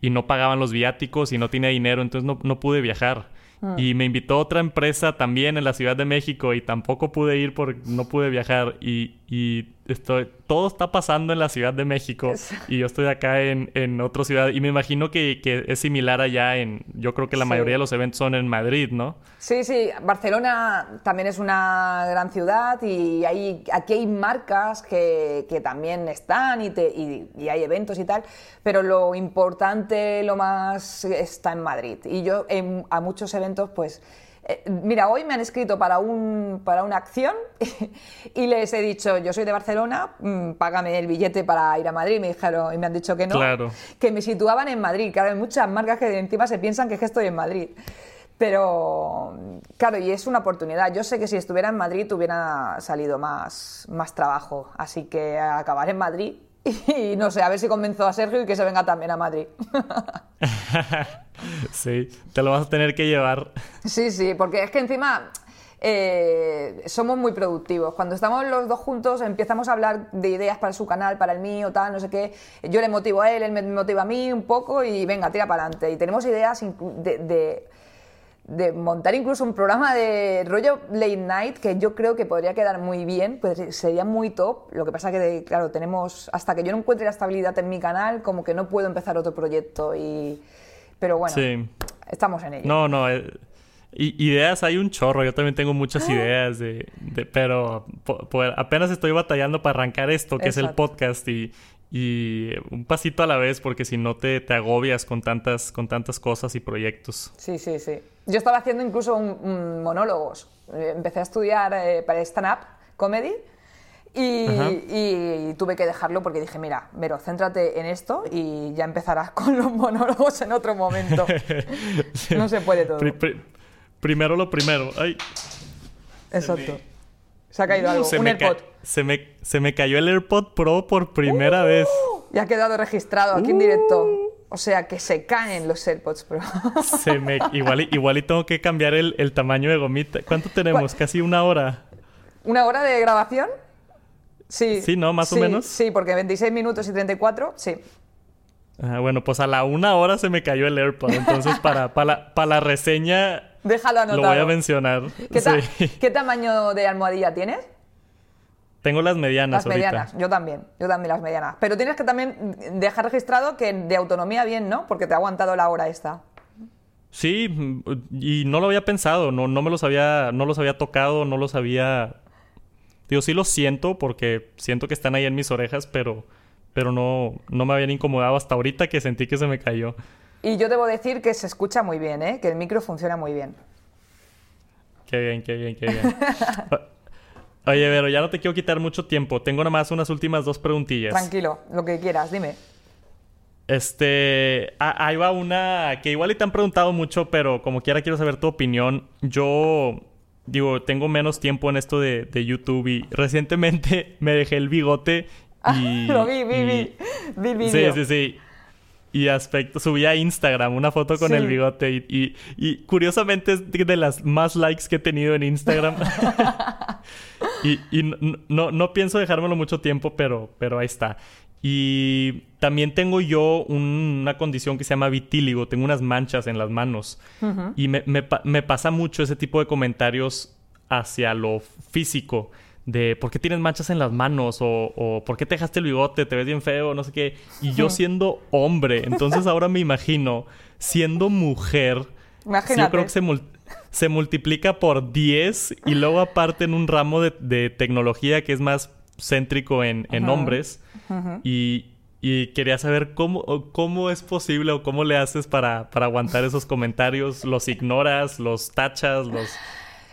y no pagaban los viáticos y no tenía dinero, entonces no, no pude viajar. Ah. Y me invitó otra empresa también en la Ciudad de México y tampoco pude ir porque no pude viajar. Y, y estoy, todo está pasando en la Ciudad de México y yo estoy acá en, en otra ciudad. Y me imagino que, que, es similar allá en... Yo creo que la mayoría de los eventos son en Madrid, ¿no? Sí, sí. Barcelona también es una gran ciudad y hay, aquí hay marcas que, que también están y, te, y, y hay eventos y tal. Pero lo importante, lo más está en Madrid. Y yo en, a muchos eventos pues eh, mira, hoy me han escrito para, un, para una acción <laughs> y les he dicho, yo soy de Barcelona, mm, págame el billete para ir a Madrid. Me dijeron, y me han dicho que no, que me situaban en Madrid. Claro, hay muchas marcas que encima se piensan que, es que estoy en Madrid. Pero, claro, y es una oportunidad. Yo sé que si estuviera en Madrid hubiera salido más, más trabajo. Así que acabar en Madrid <laughs> y no sé, a ver si convenzo a Sergio y que se venga también a Madrid. <laughs> <laughs> sí, te lo vas a tener que llevar. Sí, sí, porque es que encima eh, somos muy productivos. Cuando estamos los dos juntos empezamos a hablar de ideas para su canal, para el mío, tal, no sé qué. Yo le motivo a él, él me motiva a mí un poco y venga, tira para adelante. Y tenemos ideas de montar incluso un programa de rollo late night que yo creo que podría quedar muy bien, pues sería muy top. Lo que pasa que, claro, tenemos, hasta que yo no encuentre la estabilidad en mi canal, como que no puedo empezar otro proyecto y... Pero bueno, estamos en ello. No, no, eh, ideas hay un chorro, yo también tengo muchas ideas, de, pero apenas estoy batallando para arrancar esto, que es el podcast, y, y un pasito a la vez porque si no te, te, agobias con tantas, con tantas cosas y proyectos. Sí, sí, sí. Yo estaba haciendo incluso un, monólogos. Eh, empecé a estudiar eh, para stand-up comedy Y, tuve que dejarlo porque dije, mira, Vero, céntrate en esto y ya empezarás <laughs> con los monólogos en otro momento. <laughs> No se puede todo. primero lo primero. Ay. Exacto. Se, ha caído algo. Se un me AirPod. Se me, se me cayó el AirPod Pro por primera uh, vez. Y ha quedado registrado aquí en directo. Uh. O sea que se caen los AirPods Pro. <laughs> se me, igual, igual y tengo que cambiar el, el tamaño de gomita. ¿Cuánto tenemos? Casi una hora. ¿Una hora de grabación? Sí. Sí, ¿no? Más o menos. Sí, porque 26 minutos y 34, sí. Ah, bueno, pues a la una hora se me cayó el AirPod. Entonces, <laughs> para, para, la, reseña. Déjalo anotado. Lo voy a mencionar. <laughs> ¿Qué, tamaño de almohadilla tienes? Tengo las medianas. Las medianas, yo también. Yo también las medianas. Pero tienes que también dejar registrado que de autonomía bien, ¿no? Porque te ha aguantado la hora esta. Sí, y no lo había pensado, no, no me los había, no los había tocado, no los había Digo, sí lo siento porque siento que están ahí en mis orejas, pero, pero no, no me habían incomodado hasta ahorita que sentí que se me cayó. Y yo debo decir que se escucha muy bien, ¿eh? que el micro funciona muy bien. Qué bien, qué bien, qué bien. <laughs> Oye, Vero, ya no te quiero quitar mucho tiempo. Tengo nada más unas últimas dos preguntillas. Tranquilo, lo que quieras, dime. Este, ahí va una que igual y te han preguntado mucho, pero como quiera quiero saber tu opinión. Yo digo, tengo menos tiempo en esto de, YouTube y recientemente <laughs> me dejé el bigote y... <laughs> Lo vi, vi, vi, Sí, sí, sí. Y aspecto, subí a Instagram una foto con el bigote y, y, curiosamente es de las más likes que he tenido en Instagram. <laughs> y, no, no, pienso dejármelo mucho tiempo, pero, pero ahí está. Y también tengo yo una condición que se llama vitíligo, tengo unas manchas en las manos. Y me, me, pasa mucho ese tipo de comentarios hacia lo físico. De por qué tienes manchas en las manos o, o por qué te dejaste el bigote, te ves bien feo, no sé qué. Y yo siendo hombre, entonces ahora me imagino siendo mujer. Imagínate. yo creo que se, se multiplica por 10 y luego aparte en un ramo de, de tecnología que es más céntrico en, en hombres y, y, quería saber cómo, cómo es posible o cómo le haces para, para aguantar esos comentarios. ¿Los ignoras? ¿Los tachas? ¿Los...?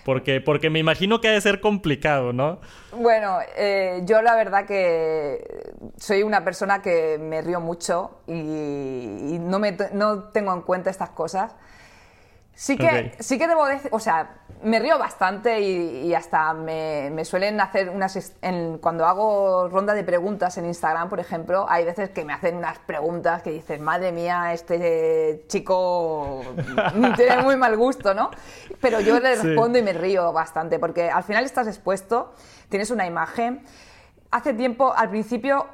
Porque, porque me imagino que ha de ser complicado, ¿no? Bueno, eh, yo la verdad que soy una persona que me río mucho y, y no, me, no tengo en cuenta estas cosas. Sí que, sí que debo decir, o sea, me río bastante y, hasta me, suelen hacer unas... cuando hago ronda de preguntas en Instagram, por ejemplo, hay veces que me hacen unas preguntas que dices, madre mía, este chico <laughs> tiene muy mal gusto, ¿no? Pero yo le respondo y me río bastante, porque al final estás expuesto, tienes una imagen. Hace tiempo, al principio,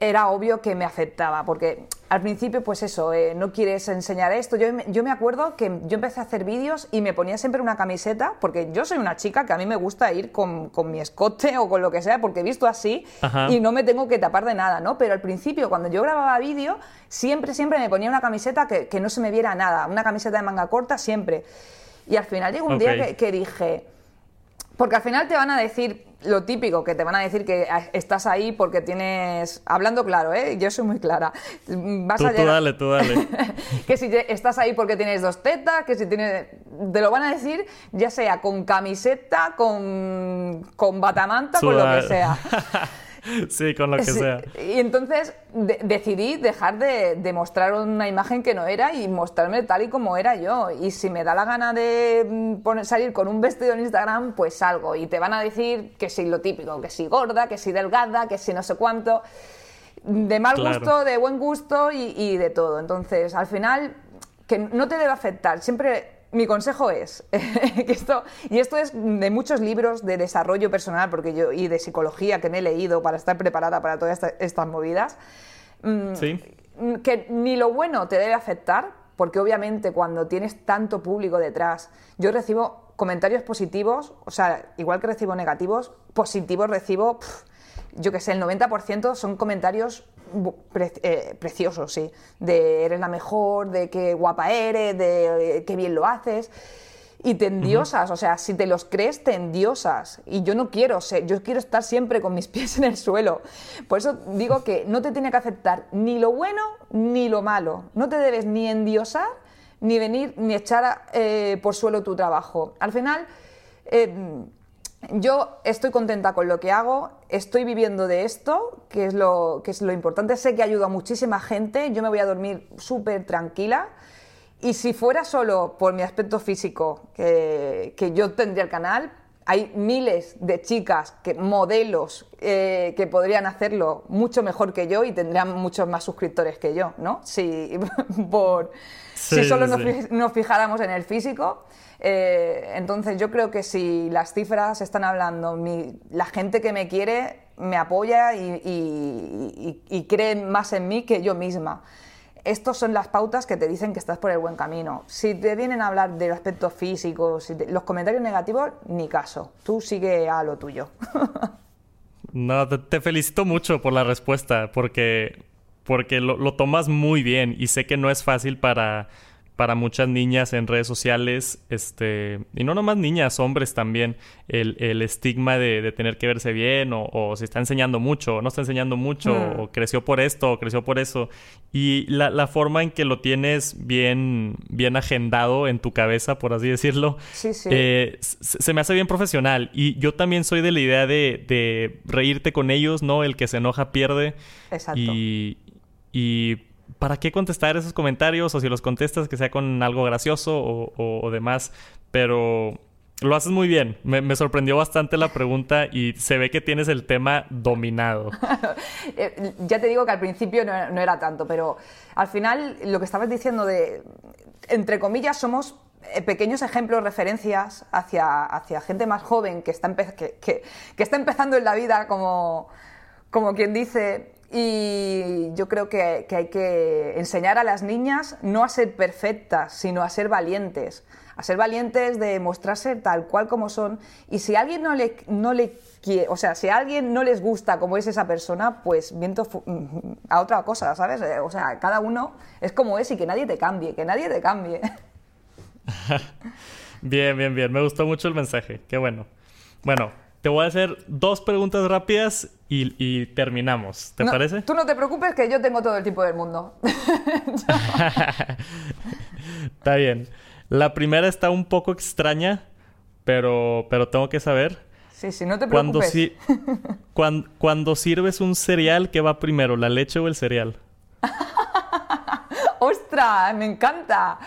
era obvio que me afectaba, porque al principio, pues eso, eh, no quieres enseñar esto. Yo, yo, me acuerdo que yo empecé a hacer vídeos y me ponía siempre una camiseta, porque yo soy una chica que a mí me gusta ir con, mi escote <laughs> o con lo que sea, porque he visto así y no me tengo que tapar de nada, ¿no? Pero al principio, cuando yo grababa vídeo, siempre, siempre me ponía una camiseta que, no se me viera nada, una camiseta de manga corta siempre. Y al final llegó un día que dije, porque al final te van a decir lo típico, que te van a decir que estás ahí porque tienes... Hablando claro, ¿eh? Yo soy muy clara. Vas tú, tú dale, tú dale. <laughs> que si estás ahí porque tienes dos tetas, que si tienes... Te lo van a decir ya sea con camiseta, con, con batamanta, con lo que sea. <laughs> <laughs> sí, con lo que sea. Y entonces decidí dejar de, mostrar una imagen que no era y mostrarme tal y como era yo. Y si me da la gana de mm, salir con un vestido en Instagram, pues salgo. Y te van a decir que si lo típico, que si gorda, que si delgada, que si no sé cuánto. De mal gusto, de buen gusto y, y de todo. Entonces, al final, que no te debe afectar. Siempre mi consejo es <laughs> que esto, y esto es de muchos libros de desarrollo personal porque yo, y de psicología que me he leído para estar preparada para todas estas, movidas, mm, mm, que ni lo bueno te debe afectar, porque obviamente cuando tienes tanto público detrás, yo recibo comentarios positivos, o sea, igual que recibo negativos, positivos recibo, yo que sé, el 90% son comentarios eh, precioso, sí. De eres la mejor, de qué guapa eres, de eh, qué bien lo haces. Y te endiosas, o sea, si te los crees, te endiosas. Y yo no quiero ser, yo quiero estar siempre con mis <laughs> pies en el suelo. Por eso digo que no te tiene que aceptar ni lo bueno ni lo malo. No te debes ni endiosar, ni venir, ni echar eh, por suelo tu trabajo. Al final, yo estoy contenta con lo que hago, estoy viviendo de esto, que es lo, que es lo importante. Sé que ayuda a muchísima gente, yo me voy a dormir súper tranquila. Y si fuera solo por mi aspecto físico que, que yo tendría el canal, hay miles de chicas, que, modelos, eh, que podrían hacerlo mucho mejor que yo y tendrían muchos más suscriptores que yo, ¿no? Si, <laughs> por, si solo nos, fijáramos en el físico. Eh, entonces yo creo que si las cifras están hablando, la gente que me quiere me apoya y cree más en mí que yo misma estos son las pautas que te dicen que estás por el buen camino. Si te vienen a hablar del aspecto físico, los comentarios negativos, ni caso. Tú sigue a lo tuyo. <laughs> no, te, felicito mucho por la respuesta, porque, porque lo tomas muy bien y sé que no es fácil para para muchas niñas en redes sociales, este, y no nomás niñas, hombres también, el, el estigma de, tener que verse bien, o, o, se está enseñando mucho, o no está enseñando mucho, mm. o creció por esto, o creció por eso. Y la, la, forma en que lo tienes bien, bien agendado en tu cabeza, por así decirlo, eh, se me hace bien profesional. Y yo también soy de la idea de, de reírte con ellos, ¿no? El que se enoja pierde. Exacto. Y, y ¿para qué contestar esos comentarios? O si los contestas, que sea con algo gracioso o, demás. Pero lo haces muy bien. Me, sorprendió bastante la pregunta y se ve que tienes el tema dominado. <laughs> Eh, ya te digo que al principio no, era tanto, pero al final lo que estabas diciendo de, entre comillas, somos eh, pequeños ejemplos, referencias hacia, hacia gente más joven que está, que, que, está empezando en la vida como, como quien dice, y yo creo que, hay que enseñar a las niñas no a ser perfectas, sino a ser valientes. A ser valientes de mostrarse tal cual como son. Y si a alguien no le, no le quiere, o sea, si a alguien no les gusta como es esa persona, pues viento a otra cosa, ¿sabes? Eh, o sea, cada uno es como es y que nadie te cambie, que nadie te cambie. <laughs> bien, bien, bien. Me gustó mucho el mensaje. Qué bueno. Bueno, te voy a hacer dos preguntas rápidas y, terminamos. ¿Te parece? Tú no te preocupes que yo tengo todo el tiempo del mundo. <laughs> está bien. La primera está un poco extraña, pero, pero tengo que saber. Sí, sí, no te preocupes. <laughs> Cuando, cuando, sirves un cereal, ¿qué va primero, la leche o el cereal? <laughs> ¡Ostras! Me encanta.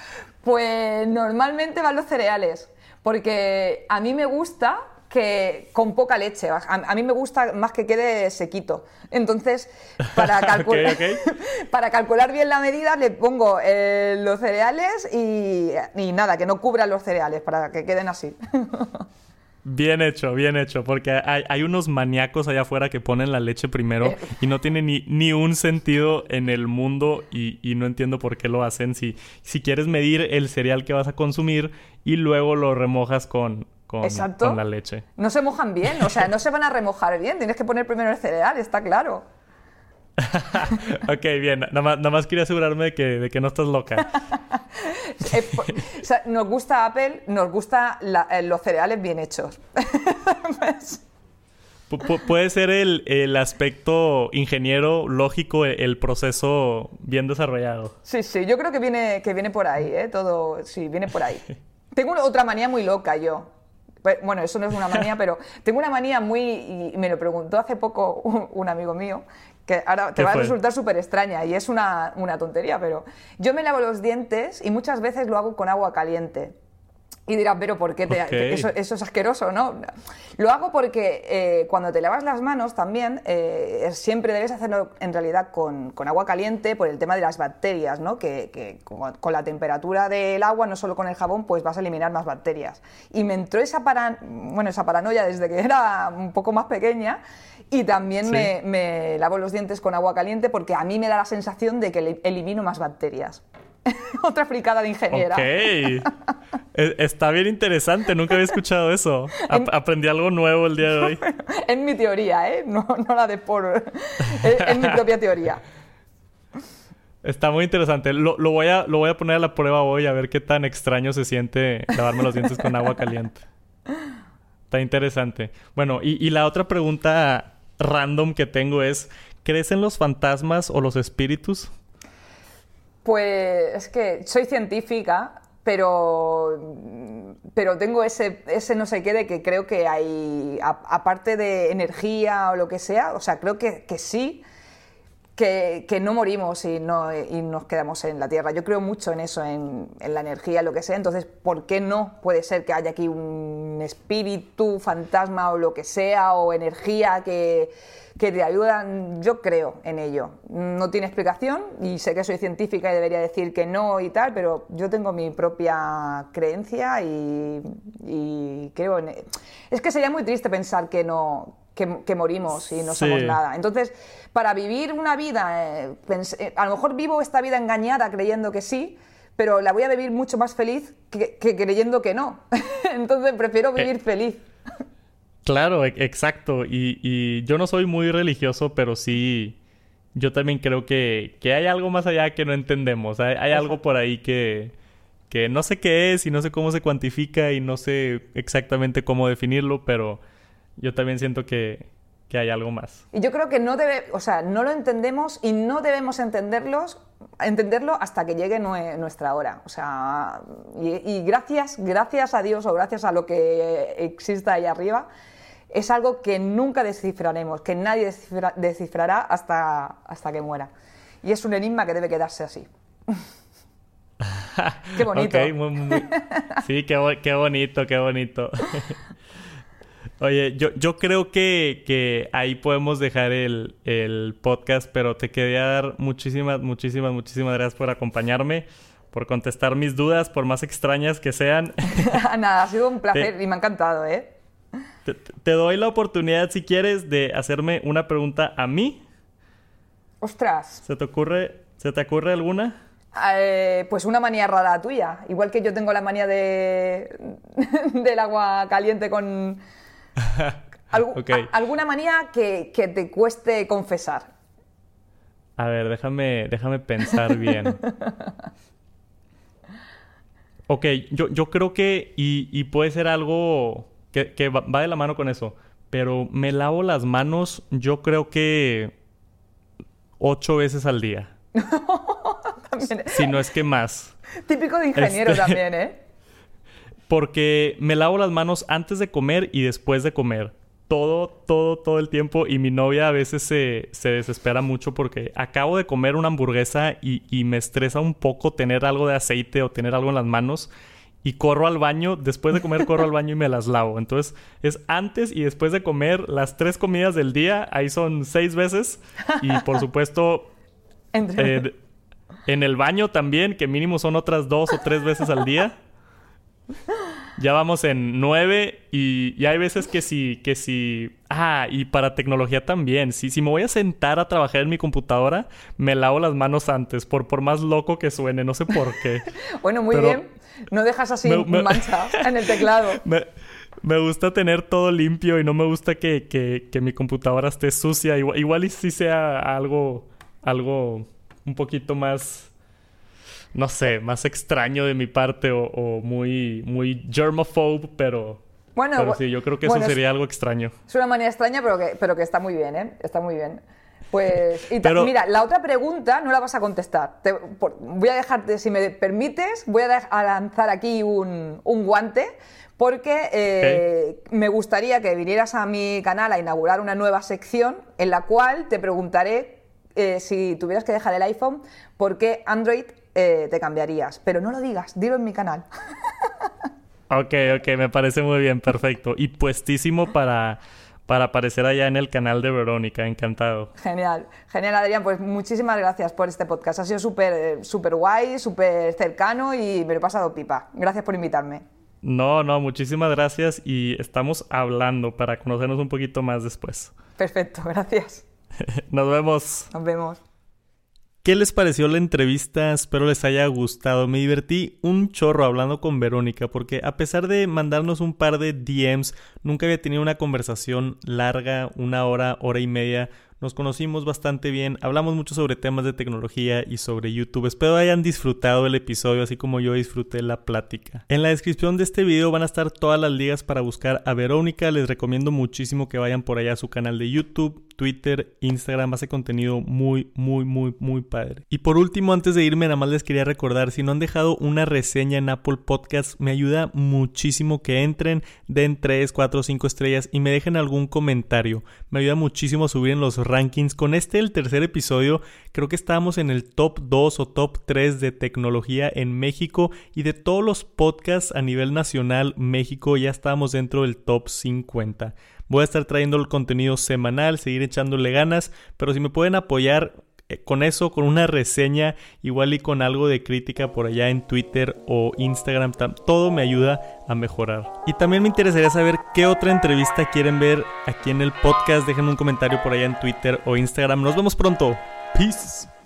Pues normalmente van los cereales, porque a mí me gusta que con poca leche. A, mí me gusta más que quede sequito. Entonces, para, <laughs> calcular, <laughs> para calcular bien la medida, le pongo eh, los cereales y, nada, que no cubra los cereales, para que queden así. <laughs> Bien hecho, bien hecho, porque hay, unos maníacos allá afuera que ponen la leche primero eh. y no tiene ni, ni un sentido en el mundo y, y, no entiendo por qué lo hacen. Si, si quieres medir el cereal que vas a consumir y luego lo remojas con, con, la leche. No se mojan bien, o sea, no se van a remojar bien. Tienes que poner primero el cereal, está claro. <laughs> ok, bien. Nada más, quería asegurarme de que, de que no estás loca. <laughs> Eh, o sea, nos gusta Apple, nos gusta eh, los cereales bien hechos. <laughs> puede ser el, el, aspecto ingeniero lógico, e, el, proceso bien desarrollado. Sí, sí, yo creo que viene, que viene por ahí, ¿eh? Todo, sí, viene por ahí. Tengo otra manía muy loca yo. Bueno, eso no es una manía, pero tengo una manía muy, y me lo preguntó hace poco un, amigo mío, que ahora te va a resultar súper extraña y es una, una tontería, pero yo me lavo los dientes y muchas veces lo hago con agua caliente. Y dirás, pero ¿por qué te, eso, es asqueroso, no? Lo hago porque eh, cuando te lavas las manos también, eh, siempre debes hacerlo en realidad con, agua caliente por el tema de las bacterias, ¿no? Que, con, la temperatura del agua, no solo con el jabón, pues vas a eliminar más bacterias. Y me entró esa, bueno, esa paranoia desde que era un poco más pequeña y también me, me lavo los dientes con agua caliente porque a mí me da la sensación de que elimino más bacterias. <laughs> Otra fricada de ingeniera. Ok. <laughs> E, está bien interesante, nunca había escuchado eso. <laughs> aprendí algo nuevo el día de hoy. es mi teoría, ¿eh? No, la de por... es, mi propia teoría. Está muy interesante. Lo, voy a, lo voy a poner a la prueba hoy a ver qué tan extraño se siente lavarme los dientes con agua caliente. Está interesante. Bueno, y, y la otra pregunta random que tengo es, ¿crees en los fantasmas o los espíritus? Pues es que soy científica, pero, pero tengo ese, ese no sé qué de que creo que hay, aparte de energía o lo que sea, o sea, creo que, que sí, que, que, no morimos y, no, y nos quedamos en la Tierra. Yo creo mucho en eso, en, en, la energía, lo que sea. Entonces, ¿por qué no puede ser que haya aquí un espíritu, fantasma o lo que sea, o energía que, que te ayudan, yo creo en ello. No tiene explicación y sé que soy científica y debería decir que no y tal, pero yo tengo mi propia creencia y, creo en... E-, es que sería muy triste pensar que no, que, morimos y no somos nada. Entonces, para vivir una vida, eh, eh, a lo mejor vivo esta vida engañada creyendo que sí, pero la voy a vivir mucho más feliz que, creyendo que no. <laughs> Entonces, prefiero eh, vivir feliz. Claro, e-, exacto. Y, yo no soy muy religioso, pero sí, yo también creo que, hay algo más allá que no entendemos. Hay, algo por ahí que, que no sé qué es y no sé cómo se cuantifica y no sé exactamente cómo definirlo, pero yo también siento que, hay algo más. Y yo creo que no debe, o sea, no lo entendemos y no debemos entenderlos, entenderlo hasta que llegue nuestra hora. O sea, y, y, gracias, gracias a Dios o gracias a lo que exista ahí arriba, es algo que nunca descifraremos, que nadie descifrará hasta, hasta que muera. Y es un enigma que debe quedarse así. <laughs> qué bonito. Sí, qué, qué, bonito, qué bonito. <laughs> Oye, yo, yo creo que, que ahí podemos dejar el, el, podcast, pero te quería dar muchísimas, muchísimas, muchísimas gracias por acompañarme, por contestar mis dudas, por más extrañas que sean. <laughs> Nada, ha sido un placer y me ha encantado, ¿eh? Te, doy la oportunidad, si quieres, de hacerme una pregunta a mí. Ostras. ¿Se te ocurre, ¿se te ocurre alguna? Eh, pues una manía rara tuya. Igual que yo tengo la manía de <laughs> del agua caliente con... <laughs> ¿Alguna manía que, te cueste confesar? A ver, déjame, déjame pensar bien. <laughs> ok, yo, yo creo que... y puede ser algo que, va, de la mano con eso. Pero me lavo las manos, yo creo que ocho veces al día. <laughs> Si no es que más. Típico de ingeniero este, también, ¿eh? <laughs> Porque me lavo las manos antes de comer y después de comer. Todo, todo, todo el tiempo. Y mi novia a veces se, se desespera mucho porque acabo de comer una hamburguesa y, y me estresa un poco tener algo de aceite o tener algo en las manos y corro al baño, después de comer corro al baño y me las lavo. Entonces es antes y después de comer las tres comidas del día, ahí son seis veces y por supuesto <laughs> eh, en el baño también, que mínimo son otras dos o tres veces al día. Ya vamos en nueve y, hay veces que sí, que sí. Ah, y para tecnología también. Si, si me voy a sentar a trabajar en mi computadora, me lavo las manos antes, por, por más loco que suene, no sé por qué. <laughs> bueno, muy bien. No dejas así mancha en el teclado. <laughs> Me, gusta tener todo limpio y no me gusta que, mi computadora esté sucia. Igual, igual y si sea algo, algo un poquito más no sé, más extraño de mi parte o, muy, muy germophobe, pero... Bueno, sí, yo creo que eso sería algo extraño. Es una manera extraña, pero que, pero que está muy bien, ¿eh? Está muy bien. Pues, y mira, la otra pregunta no la vas a contestar. voy a dejarte, si me permites, voy a, lanzar aquí un, guante porque eh, me gustaría que vinieras a mi canal a inaugurar una nueva sección en la cual te preguntaré eh, si tuvieras que dejar el iPhone, ¿por qué Android eh, te cambiarías? Pero no lo digas, dilo en mi canal. ok, ok, me parece muy bien, perfecto. Y puestísimo para para aparecer allá en el canal de Verónica. Encantado. Genial, genial Adrián. Pues muchísimas gracias por este podcast. Ha sido súper eh, súper guay, súper cercano y me lo he pasado pipa. Gracias por invitarme. No, no, muchísimas gracias y estamos hablando para conocernos un poquito más después. Perfecto, gracias. <laughs> Nos vemos. Nos vemos. ¿Qué les pareció la entrevista? Espero les haya gustado. Me divertí un chorro hablando con Verónica porque a pesar de mandarnos un par de DMs, nunca había tenido una conversación larga, una hora, hora y media. Nos conocimos bastante bien, hablamos mucho sobre temas de tecnología y sobre YouTube. Espero hayan disfrutado el episodio así como yo disfruté la plática. En la descripción de este video van a estar todas las ligas para buscar a Verónica. Les recomiendo muchísimo que vayan por allá a su canal de YouTube Twitter, Instagram, hace contenido muy, muy, muy, muy padre. Y por último, antes de irme, nada más les quería recordar, si no han dejado una reseña en Apple Podcast, me ayuda muchísimo que entren, den 3, 4, 5 estrellas y me dejen algún comentario. Me ayuda muchísimo a subir en los rankings. Con este, el tercer episodio, creo que estamos en el top 2 o top 3 de tecnología en México y de todos los podcasts a nivel nacional, México ya estamos dentro del top 50. Voy a estar trayendo el contenido semanal, seguir echándole ganas, pero si me pueden apoyar con eso, con una reseña, igual y con algo de crítica por allá en Twitter o Instagram, todo me ayuda a mejorar. Y también me interesaría saber qué otra entrevista quieren ver aquí en el podcast. Déjenme un comentario por allá en Twitter o Instagram. Nos vemos pronto. Peace.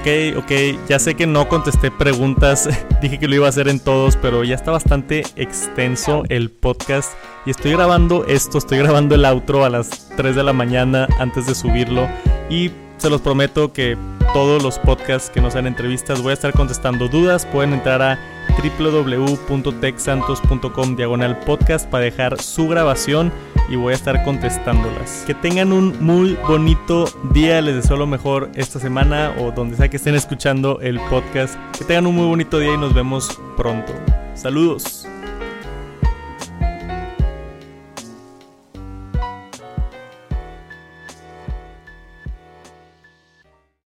Ok, ok, ya sé que no contesté preguntas, <laughs> dije que lo iba a hacer en todos, pero ya está bastante extenso el podcast. Y estoy grabando esto, estoy grabando el outro a las 3 de la mañana antes de subirlo. Y se los prometo que todos los podcasts que nos sean entrevistas voy a estar contestando dudas, pueden entrar a www.texantos.com diagonal podcast para dejar su grabación y voy a estar contestándolas. Que tengan un muy bonito día, les deseo lo mejor esta semana o donde sea que estén escuchando el podcast. Que tengan un muy bonito día y nos vemos pronto. Saludos.